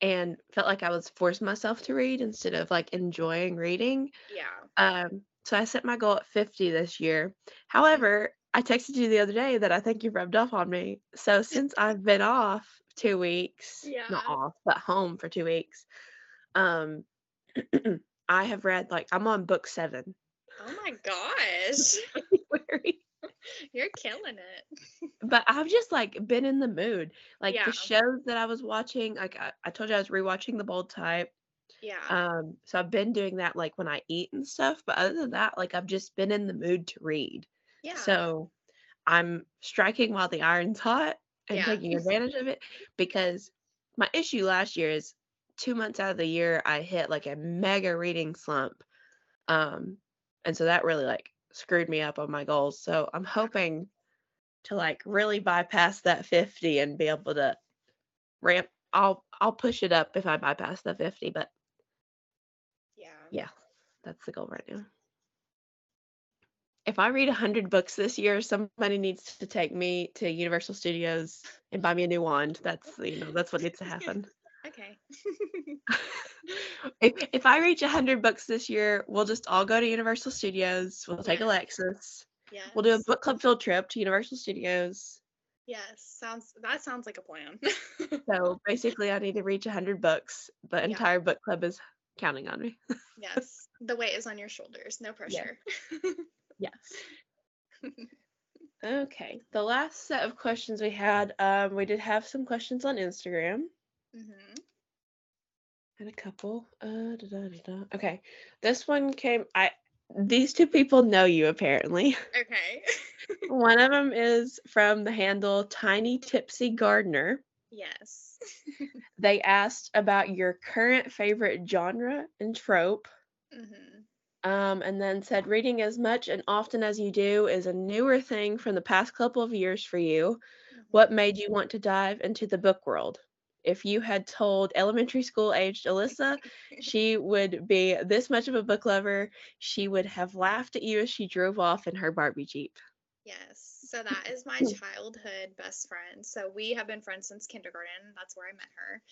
and felt like I was forcing myself to read instead of like enjoying reading. yeah. Um, so I set my goal at 50 this year. However, I texted you the other day that I think you rubbed off on me. So since I've been off two weeks, yeah. not off, but home for two weeks, um, I have read like I'm on book seven. Oh my gosh. You're killing it. but I've just like been in the mood. Like Yeah. the shows that I was watching, like I, I told you I was rewatching The Bold Type. Yeah. Um, so I've been doing that like when I eat and stuff, but other than that, like I've just been in the mood to read. Yeah. So I'm striking while the iron's hot and Yeah. taking advantage of it because my issue last year is two months out of the year I hit like a mega reading slump. Um, and so that really like screwed me up on my goals. So I'm hoping to like really bypass that 50 and be able to ramp I'll I'll push it up if I bypass the 50, but yeah. yeah, that's the goal right now. If I read 100 books this year, somebody needs to take me to Universal Studios and buy me a new wand. That's, you know, that's what needs to happen. Okay. if, if I reach 100 books this year, we'll just all go to Universal Studios. We'll take Yeah. Alexis. yes. We'll do a book club field trip to Universal Studios. Yes. Sounds that sounds like a plan. So basically, I need to reach 100 books. The Yeah. entire book club is counting on me. yes. The weight is on your shoulders. No pressure. Yes. Okay. The last set of questions we had, um, we did have some questions on Instagram. hmm Had a couple. Uh, da, da, da. Okay. This one came. I. These two people know you apparently. Okay. one of them is from the handle Tiny Tipsy Gardener. yes. They asked about your current favorite genre and trope. hmm Um, and then said reading as much and often as you do is a newer thing from the past couple of years for you. What made you want to dive into the book world? If you had told elementary school aged Alyssa she would be this much of a book lover, she would have laughed at you as she drove off in her Barbie Jeep. Yes. So that is my childhood best friend. So we have been friends since kindergarten. That's where I met her.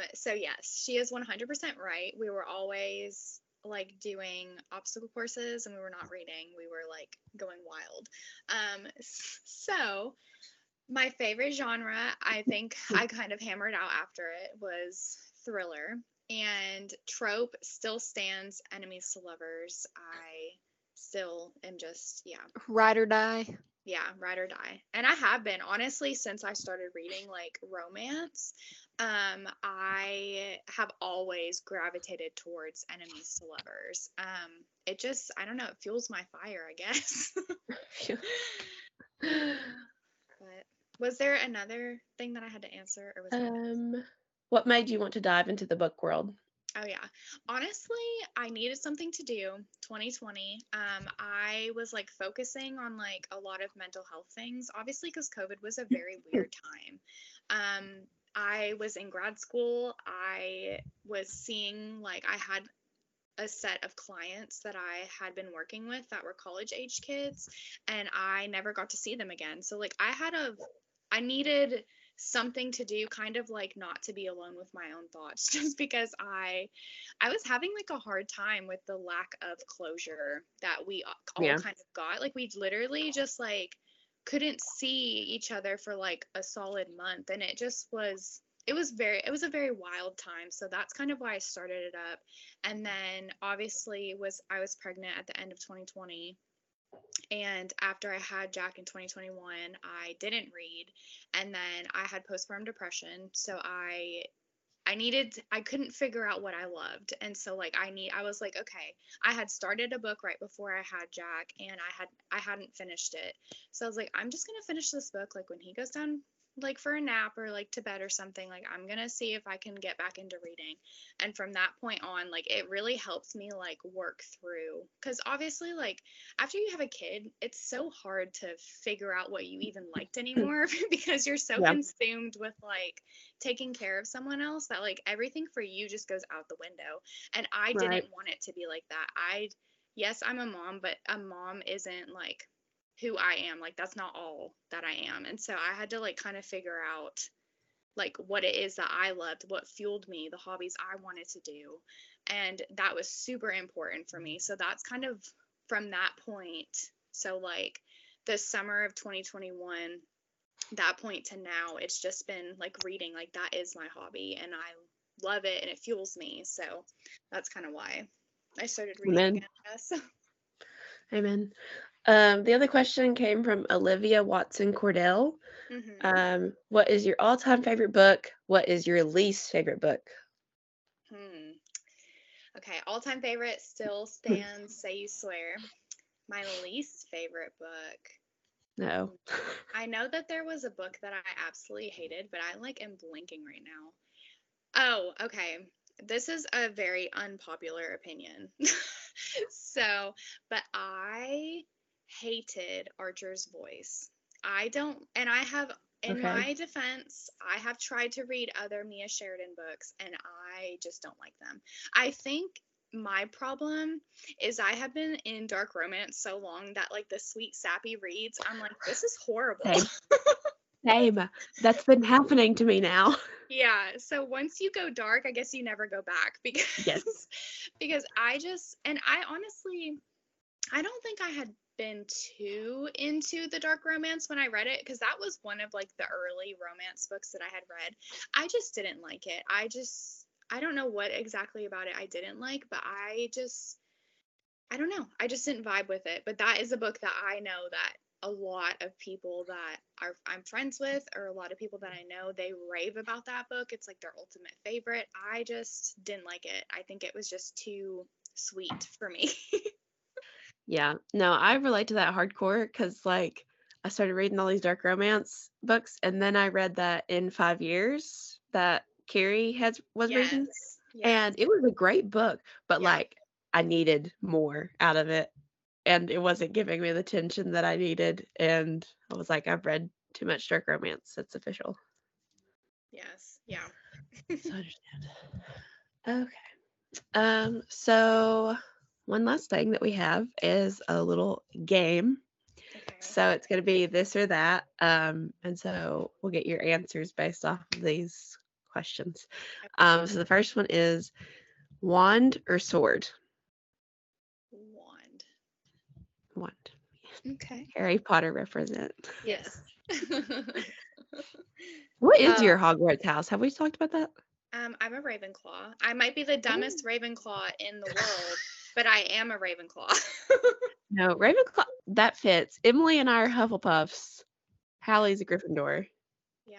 Um, so yes, she is 100% right. We were always like doing obstacle courses and we were not reading. We were like going wild. Um, so my favorite genre, I think I kind of hammered out after it was thriller and trope still stands enemies to lovers. I still am just yeah Ride or die. Yeah, ride or die. And I have been honestly since I started reading like romance. Um, I have always gravitated towards enemies to lovers. Um, it just I don't know, it fuels my fire, I guess. but was there another thing that I had to answer, or was um, what made you want to dive into the book world? Oh yeah. Honestly, I needed something to do 2020. Um I was like focusing on like a lot of mental health things obviously cuz COVID was a very weird time. Um I was in grad school. I was seeing like I had a set of clients that I had been working with that were college age kids and I never got to see them again. So like I had a I needed something to do kind of like not to be alone with my own thoughts just because I I was having like a hard time with the lack of closure that we all Yeah. kind of got. Like we literally just like couldn't see each other for like a solid month and it just was it was very it was a very wild time so that's kind of why i started it up and then obviously was i was pregnant at the end of 2020 and after i had jack in 2021 i didn't read. And then i had postpartum depression so i i needed i couldn't figure out what i loved. And so like i need i was like okay i had started a book right before i had jack and i had i hadn't finished it. So i was like i'm just gonna finish this book like when he goes down like for a nap or like to bed or something like i'm gonna see if i can get back into reading and from that point on like it really helps me like work through because obviously like after you have a kid it's so hard to figure out what you even liked anymore because you're so Yeah. consumed with like taking care of someone else that like everything for you just goes out the window and i Right. didn't want it to be like that i yes i'm a mom but a mom isn't like who i am. Like that's not all that i am. And so i had to like kind of figure out like what it is that i loved what fueled me the hobbies i wanted to do. And that was super important for me. So that's kind of from that point. So like the summer of 2021 that point to now it's just been like reading. Like that is my hobby and i love it and it fuels me. So that's kind of why i started reading Amen. again I guess. Amen. Um, the other question came from Olivia Watson Cordell. Mhm. Um, what is your all-time favorite book? What is your least favorite book? Hmm. Okay, all time favorite still stands Say You Swear. My least favorite book. No. I know that there was a book that I absolutely hated, but I like am blinking right now. Oh, okay. This is a very unpopular opinion. so, but I hated Archer's voice. I don't, and I have, in Okay. my defense, I have tried to read other Mia Sheridan books and I just don't like them. I think my problem is I have been in dark romance so long that like the sweet sappy reads, I'm like, this is horrible. Same. Same. That's been happening to me now. Yeah. So once you go dark, I guess you never go back because because I just and I honestly I don't think I had been too into the dark romance when I read it because that was one of like the early romance books that I had read. I just didn't like it. I just I don't know what exactly about it I didn't like, but I just I don't know. I just didn't vibe with it. But that is a book that I know that a lot of people that are I'm friends with or a lot of people that I know they rave about that book. It's like their ultimate favorite. I just didn't like it. I think it was just too sweet for me. Yeah. No, I relate to that hardcore because like I started reading all these dark romance books and then I read that in five years that Carrie has was reading. yes. And it was a great book, but Yeah. like I needed more out of it. And it wasn't giving me the tension that I needed. And I was like, I've read too much dark romance. It's official. yes. Yeah. So I understand. Okay. Um, so one last thing that we have is a little game. Okay. So it's gonna be this or that. Um, and so we'll get your answers based off of these questions. Um, so the first one is wand or sword? Wand. Wand. Okay. Harry Potter represent. Yes. What is Uh, your Hogwarts house? Have we talked about that? um, I'm a Ravenclaw. I might be the dumbest Ravenclaw in the world, but I am a Ravenclaw. No, Ravenclaw. That fits. Emily and I are Hufflepuffs. Hallie's a Gryffindor. Yeah.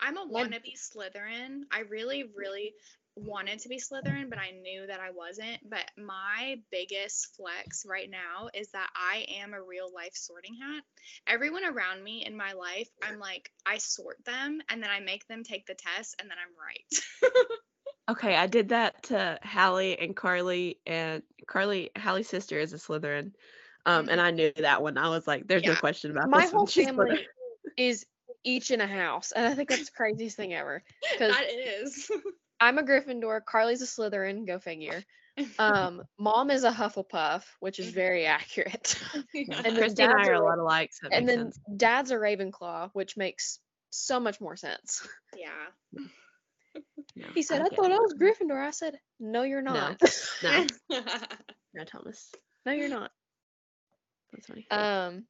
I'm a wannabe Slytherin. I really, really wanted to be Slytherin, but I knew that I wasn't. But my biggest flex right now is that I am a real life sorting hat. Everyone around me in my life, I'm like, I sort them and then I make them take the test and then I'm right. Okay, I did that to Hallie and Carly, and Carly, Hallie's sister is a Slytherin. Um, and I knew that one. I was like, "There's no question about that. My this whole. She's family Slytherin." is each in a house, and I think that's the craziest thing ever. Because that is. I'm a Gryffindor, Carly's a Slytherin, go figure. Um, mom is a Hufflepuff, which is very accurate. Yeah, and then Christy and I are a a lot alike, so and then sense. dad's a Ravenclaw, which makes so much more sense. yeah. No, He said, I, get thought it. I was Gryffindor. I said, No, you're No. not. No, no, Thomas. no, you're not. That's funny. Um,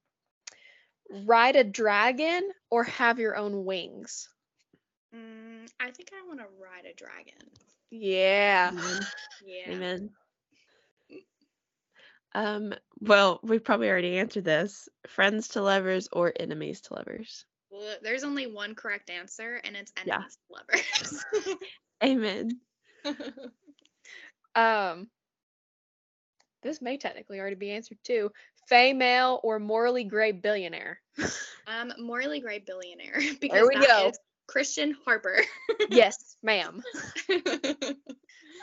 ride a dragon or have your own wings. Mm, I think I want to ride a dragon. Yeah. Amen. Yeah. Amen. Um, well, we probably already answered this. Friends to lovers or enemies to lovers. Well, there's only one correct answer, and it's Yeah. enemies to lovers. Amen. Um, this may technically already be answered too. Fae male or morally gray billionaire. um, morally gray billionaire because we that go. is Christian Harper. yes, ma'am.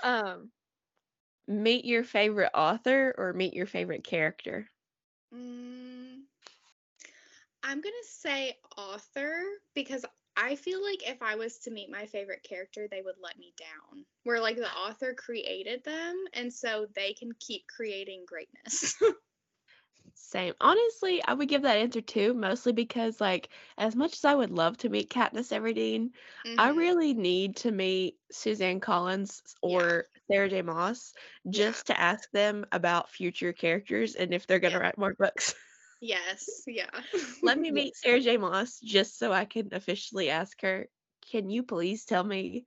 Um, Meet your favorite author or meet your favorite character. Mm, I'm gonna say author because I feel like if I was to meet my favorite character, they would let me down. Where like the author created them, and so they can keep creating greatness. Same. Honestly, I would give that answer too, mostly because like as much as I would love to meet Katniss Everdeen, I Mhm. really need to meet Suzanne Collins Yeah. or Sarah J. Maas just to ask them about future characters and if they're gonna Yeah. write more books. Yes, yeah. Let me meet Sarah J. Maas just so I can officially ask her, can you please tell me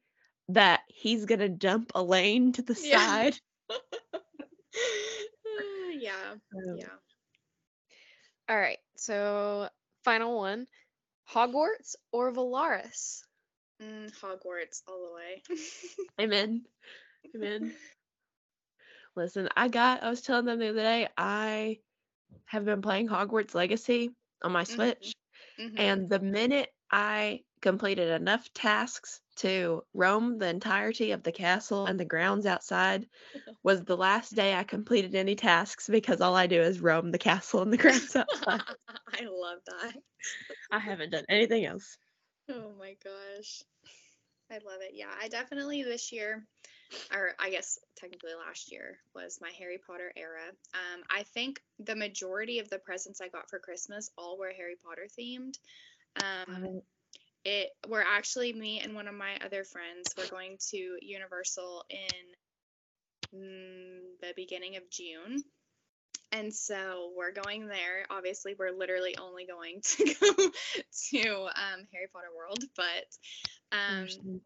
that he's gonna dump Elain to the Yeah. side? yeah, Um, yeah. all right. So final one. Hogwarts or Velaris? Mm, Hogwarts all the way. Amen. Amen. Listen, I got, I was telling them the other day, I have been playing Hogwarts Legacy on my Mhm. Switch. Mhm. And the minute I completed enough tasks to roam the entirety of the castle and the grounds outside was the last day I completed any tasks because all I do is roam the castle and the grounds outside. I love that. I haven't done anything else. Oh my gosh. I love it. Yeah, I definitely this year, or I guess technically last year, was my Harry Potter era. Um, I think the majority of the presents I got for Christmas all were Harry Potter themed. Um, it we're actually me and one of my other friends we're going to Universal in mm, the beginning of June. And so we're going there. Obviously, we're literally only going to go to um, Harry Potter World, but um.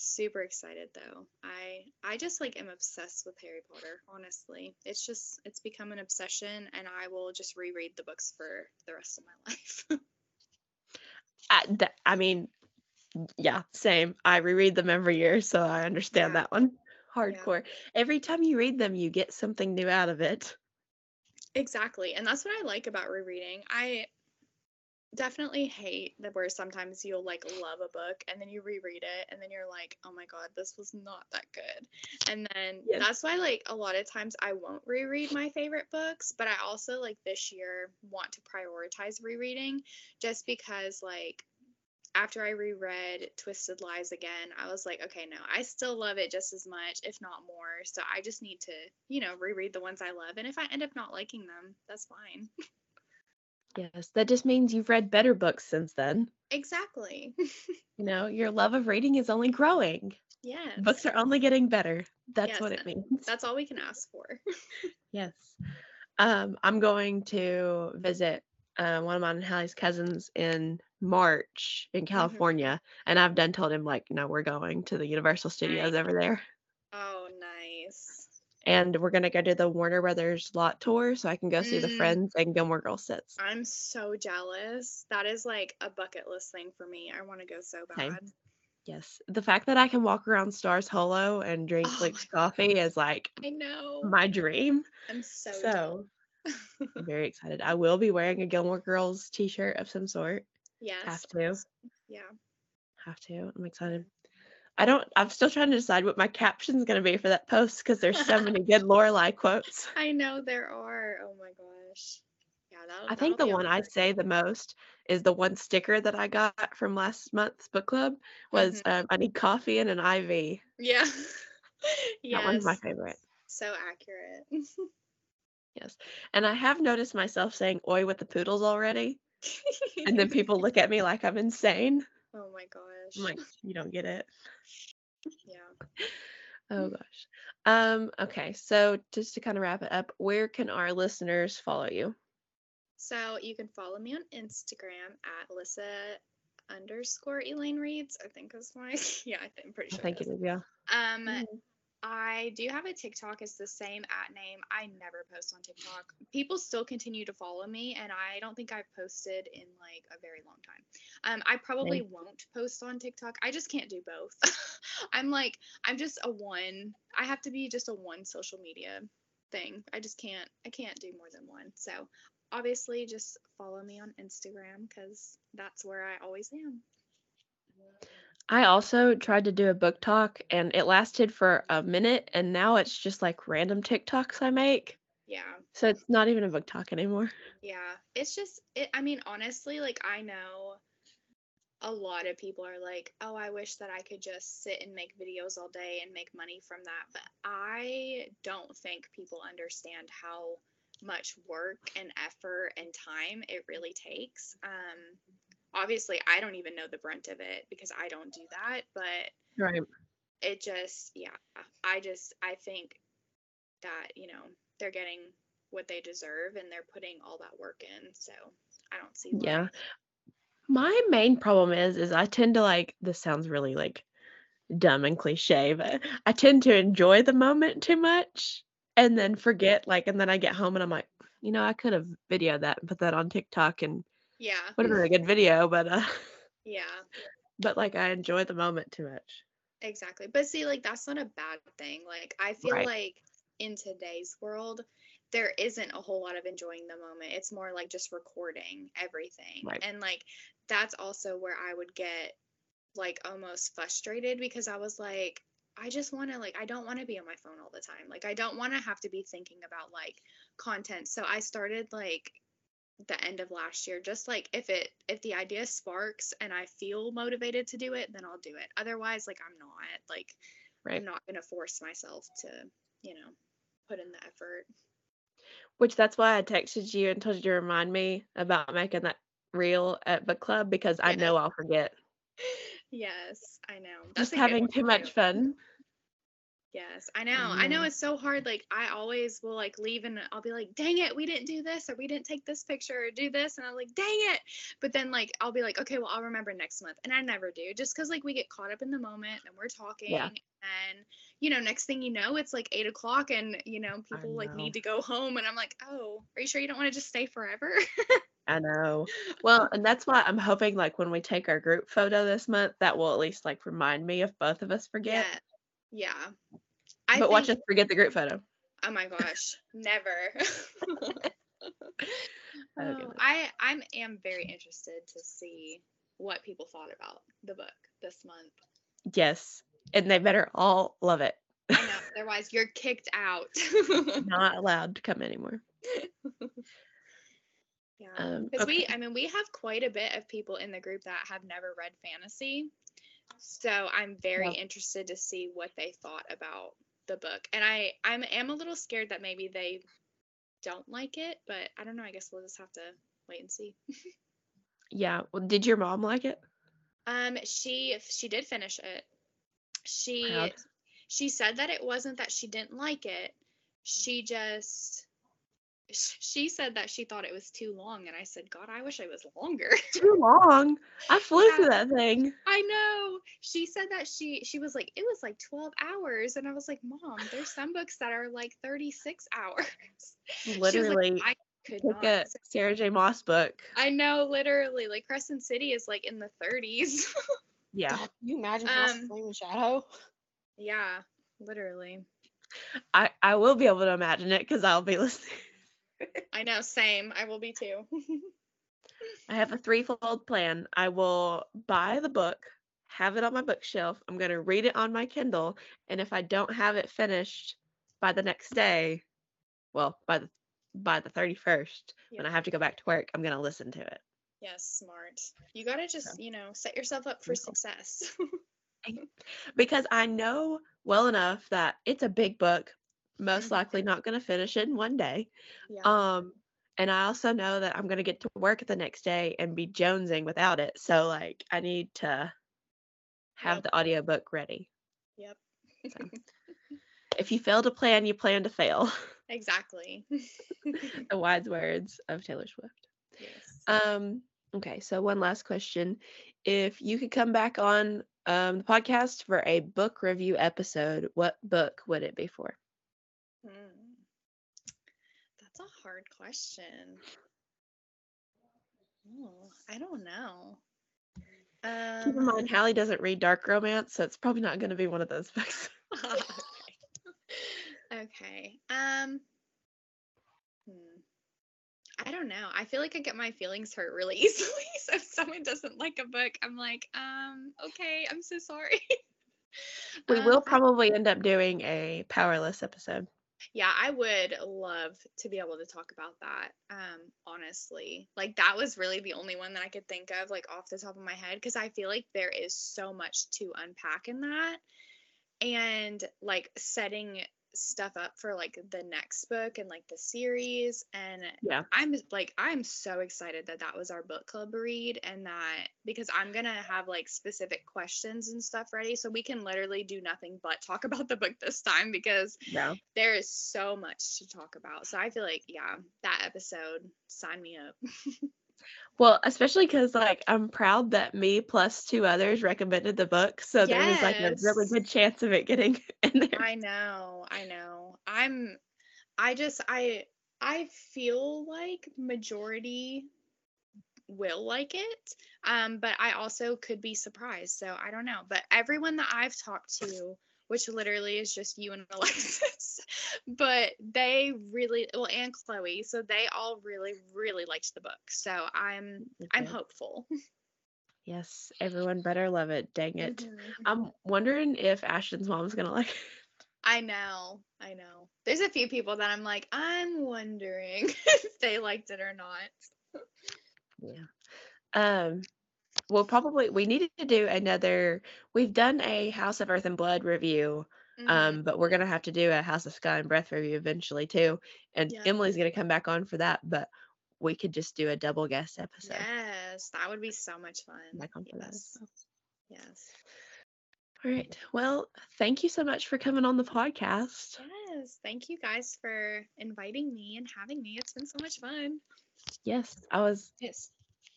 Super excited though. I I just like am obsessed with Harry Potter. Honestly, it's just it's become an obsession, and I will just reread the books for the rest of my life. I, th- I mean, yeah, same. I reread them every year, so I understand Yeah. that one. Hardcore. Every time you read them, you get something new out of it. Exactly. And that's what I like about rereading. I definitely hate that where sometimes you'll like love a book and then you reread it and then you're like, oh my God, this was not that good. And then Yes. that's why like a lot of times I won't reread my favorite books, but I also like this year want to prioritize rereading just because like after I reread Twisted Lies again, I was like, okay, no, I still love it just as much, if not more. So I just need to, you know, reread the ones I love. And if I end up not liking them, that's fine. Yes, that just means you've read better books since then. exactly. You know, your love of reading is only growing. yes. Books are only getting better. That's Yes, what it means. That's all we can ask for. Yes. Um, I'm going to visit uh, one of mine and Hallie's cousins in March in California, and I've done told him like, no, we're going to the Universal Studios Nice. over there. And we're gonna go to the Warner Brothers lot tour, so I can go see the Mm. Friends and Gilmore Girls sets. I'm so jealous. That is like a bucket list thing for me. I want to go so Same. bad. Yes, the fact that I can walk around Stars Hollow and drink Oh coffee is like I know. my dream. I'm so, So. I'm very excited. I will be wearing a Gilmore Girls t-shirt of some sort. yes. Have to. Yeah. Have to. I'm excited. I don't. I'm still trying to decide what my caption's gonna be for that post because there's so many good Lorelai quotes. I know there are. Oh my gosh. Yeah, I think the one I say the most is the one sticker that I got from last month's book club was Mm-hmm. um, I need coffee and an IV. Yeah. That one's my favorite. So accurate. Yes, and I have noticed myself saying "oi" with the poodles already, and then people look at me like I'm insane. Oh my gosh. I'm like, you don't get it. yeah. Oh gosh. Um. Okay. So just to kind of wrap it up, where can our listeners follow you? So you can follow me on Instagram at Alyssa underscore Elaine Reads. I think is my yeah. I think, I'm pretty I sure. think it it is. Yeah. Um, Mhm. I do have a TikTok. It's the same at name. I never post on TikTok. People still continue to follow me, and I don't think I've posted in like a very long time. Um, I probably won't post on TikTok. I just can't do both. I'm like, I'm just a one. I have to be just a one social media thing. I just can't. I can't do more than one. So obviously, just follow me on Instagram because that's where I always am. I also tried to do a BookTok, and it lasted for a minute, and now it's just like random TikToks I make. Yeah. So it's not even a BookTok anymore. Yeah, it's just it I mean honestly like I know a lot of people are like, "Oh, I wish that I could just sit and make videos all day and make money from that." But I don't think people understand how much work and effort and time it really takes. Um obviously I don't even know the brunt of it because I don't do that, but Right. it just yeah, I just I think that, you know, they're getting what they deserve and they're putting all that work in. So I don't see why. Yeah. My main problem is is I tend to like this sounds really like dumb and cliche, but I tend to enjoy the moment too much and then forget like and then I get home and I'm like, you know, I could have videoed that and put that on TikTok and Yeah. would have been a good video, but uh Yeah. but like I enjoy the moment too much. Exactly. But see, like that's not a bad thing. Like I feel Right. like in today's world, there isn't a whole lot of enjoying the moment. It's more like just recording everything. Right. And like that's also where I would get like almost frustrated because I was like, I just want to like I don't want to be on my phone all the time. Like I don't want to have to be thinking about like content. So I started like the end of last year just like if it if the idea sparks and I feel motivated to do it, then I'll do it. Otherwise like I'm not like Right. I'm not going to force myself to, you know, put in the effort. Which that's why I texted you and told you to remind me about making that reel at book club because I know I'll forget. Yes, I know. Just having too much fun. Yes, I know. I know know. it's so hard. Like I always will like leave and I'll be like, dang it, we didn't do this or we didn't take this picture or do this. And I'm like, dang it. But then like I'll be like, okay, well I'll remember next month. And I never do. Just because like we get caught up in the moment and we're talking and you know, next thing you know, it's like eight o'clock and you know, people like need to go home and I'm like, oh, are you sure you don't want to just stay forever? I know. Well, and that's why I'm hoping like when we take our group photo this month, that will at least like remind me if both of us forget. Yeah. I but watch us forget the group photo. Oh my gosh, never. Oh. I I'm am very interested to see what people thought about the book this month. Yes. And they better all love it. I know, otherwise you're kicked out. Not allowed to come anymore. yeah, Um, because we. I mean we have quite a bit of people in the group that have never read fantasy, so I'm very Yeah. interested to see what they thought about the book. And I I'm am a little scared that maybe they don't like it, but I don't know. I guess we'll just have to wait and see. Yeah. Well, did your mom like it? Um, she she did finish it. She Proud. she said that it wasn't that she didn't like it. She just she said that she thought it was too long, and I said, God, I wish it was longer. Too long. I flew Yeah. through that thing. I know. She said that she she was like it was like 12 hours, and I was like, Mom, there's some books that are like 36 hours. She was like, Literally I could took not. a Sarah J. Maas book. I know, literally, like Crescent City is like in the 30s. Yeah. God, you imagine House Um, Flame and Shadow? yeah, literally. I, I will be able to imagine it because I'll be listening. I know, same. I will be too. I have a threefold plan. I will buy the book, have it on my bookshelf. I'm going to read it on my Kindle. And if I don't have it finished by the next day, well, by the by the 31st, when I have to go back to work, I'm going to listen to it. Yes, smart. You gotta just, you know, set yourself up for success. Because I know well enough that it's a big book, most likely not going to finish it in one day. yeah. Um, and I also know that I'm gonna get to work the next day and be jonesing without it. So like I need to have Yep. the audiobook ready. Yep. If you fail to plan, you plan to fail. exactly. the wise words of Taylor Swift. yes. Um, okay, so one last question. If you could come back on um, the podcast for a book review episode, what book would it be for? Hmm. That's a hard question. Oh, I don't know. Keep in Um, mind, Hallie doesn't read dark romance, so it's probably not going to be one of those books. okay. okay. Um. Hmm. I don't know. I feel like I get my feelings hurt really easily. So if someone doesn't like a book, I'm like, um, okay, I'm so sorry. We Um, will probably end up doing a powerless episode. Yeah, I would love to be able to talk about that. Um, honestly, like that was really the only one that I could think of, like off the top of my head, because I feel like there is so much to unpack in that, and like setting stuff up for like the next book and like the series. And Yeah. I'm like, I'm so excited that that was our book club read, and that because I'm gonna have like specific questions and stuff ready, so we can literally do nothing but talk about the book this time because Yeah. there is so much to talk about. So I feel like, yeah, that episode, sign me up. Well, especially because like I'm proud that me plus two others recommended the book, so there was like a really good chance of it getting in there. I know, I know. I'm, I just, I, I feel like majority will like it. Um, but I also could be surprised. So I don't know. But everyone that I've talked to which literally is just you and Alexis. but they really well and Chloe, so they all really really liked the book. So I'm I'm hopeful. Yes, everyone better love it. Dang it. Mhm. I'm wondering if Ashton's mom's gonna like it. I know, I know. There's a few people that I'm like, I'm wondering if they liked it or not. Yeah. Um, well, probably we needed to do another. We've done a House of Earth and Blood review, Mhm. um, but we're gonna have to do a House of Sky and Breath review eventually too. And Yeah. Emily's gonna come back on for that, but we could just do a double guest episode. yes, that would be so much fun. Back on for that Yes, well. yes, All right. Well, thank you so much for coming on the podcast. yes. Thank you guys for inviting me and having me. It's been so much fun. Yes, I was Yes.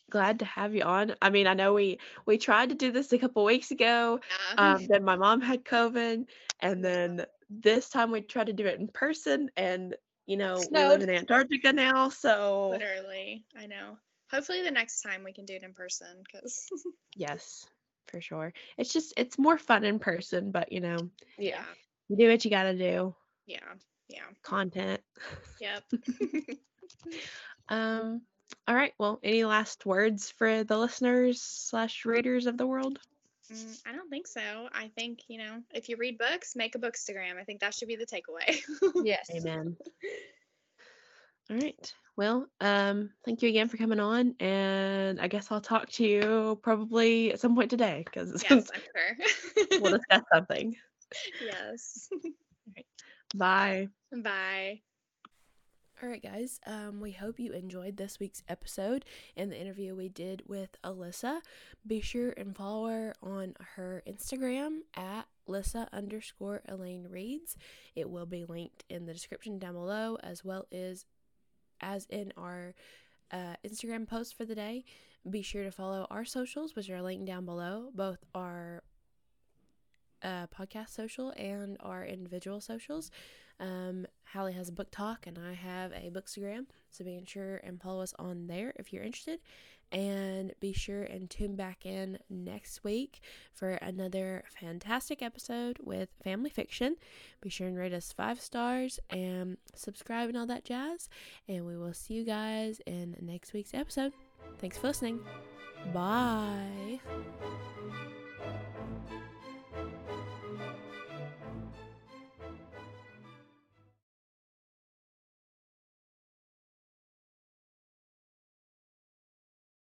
Glad to have you on. I mean, I know we we tried to do this a couple weeks ago. Yeah. Um, then my mom had COVID, and then this time we tried to do it in person, and you know we live in Antarctica now, so Literally, I know. Hopefully, the next time we can do it in person because yes, for sure. It's just it's more fun in person, but you know Yeah. you do what you got to do. yeah, yeah, Content. yep. Um. All right. Well, any last words for the listeners slash readers of the world? Mm, I don't think so. I think you know, if you read books, make a bookstagram. I think that should be the takeaway. Yes. Amen. All right. Well, um, thank you again for coming on, and I guess I'll talk to you probably at some point today because yes, I'm sure. we'll discuss something. yes. Bye. Bye. All right, guys. Um, we hope you enjoyed this week's episode and the interview we did with Alyssa. Be sure and follow her on her Instagram at Lyssa underscore Elaine Reads. It will be linked in the description down below, as well as as in our uh, Instagram post for the day. Be sure to follow our socials, which are linked down below, both our uh, podcast social and our individual socials. Um, Hallie has a BookTok, and I have a bookstagram. So be sure and follow us on there if you're interested. And be sure and tune back in next week for another fantastic episode with family fiction. Be sure and rate us five stars and subscribe and all that jazz. And we will see you guys in next week's episode. Thanks for listening. Bye.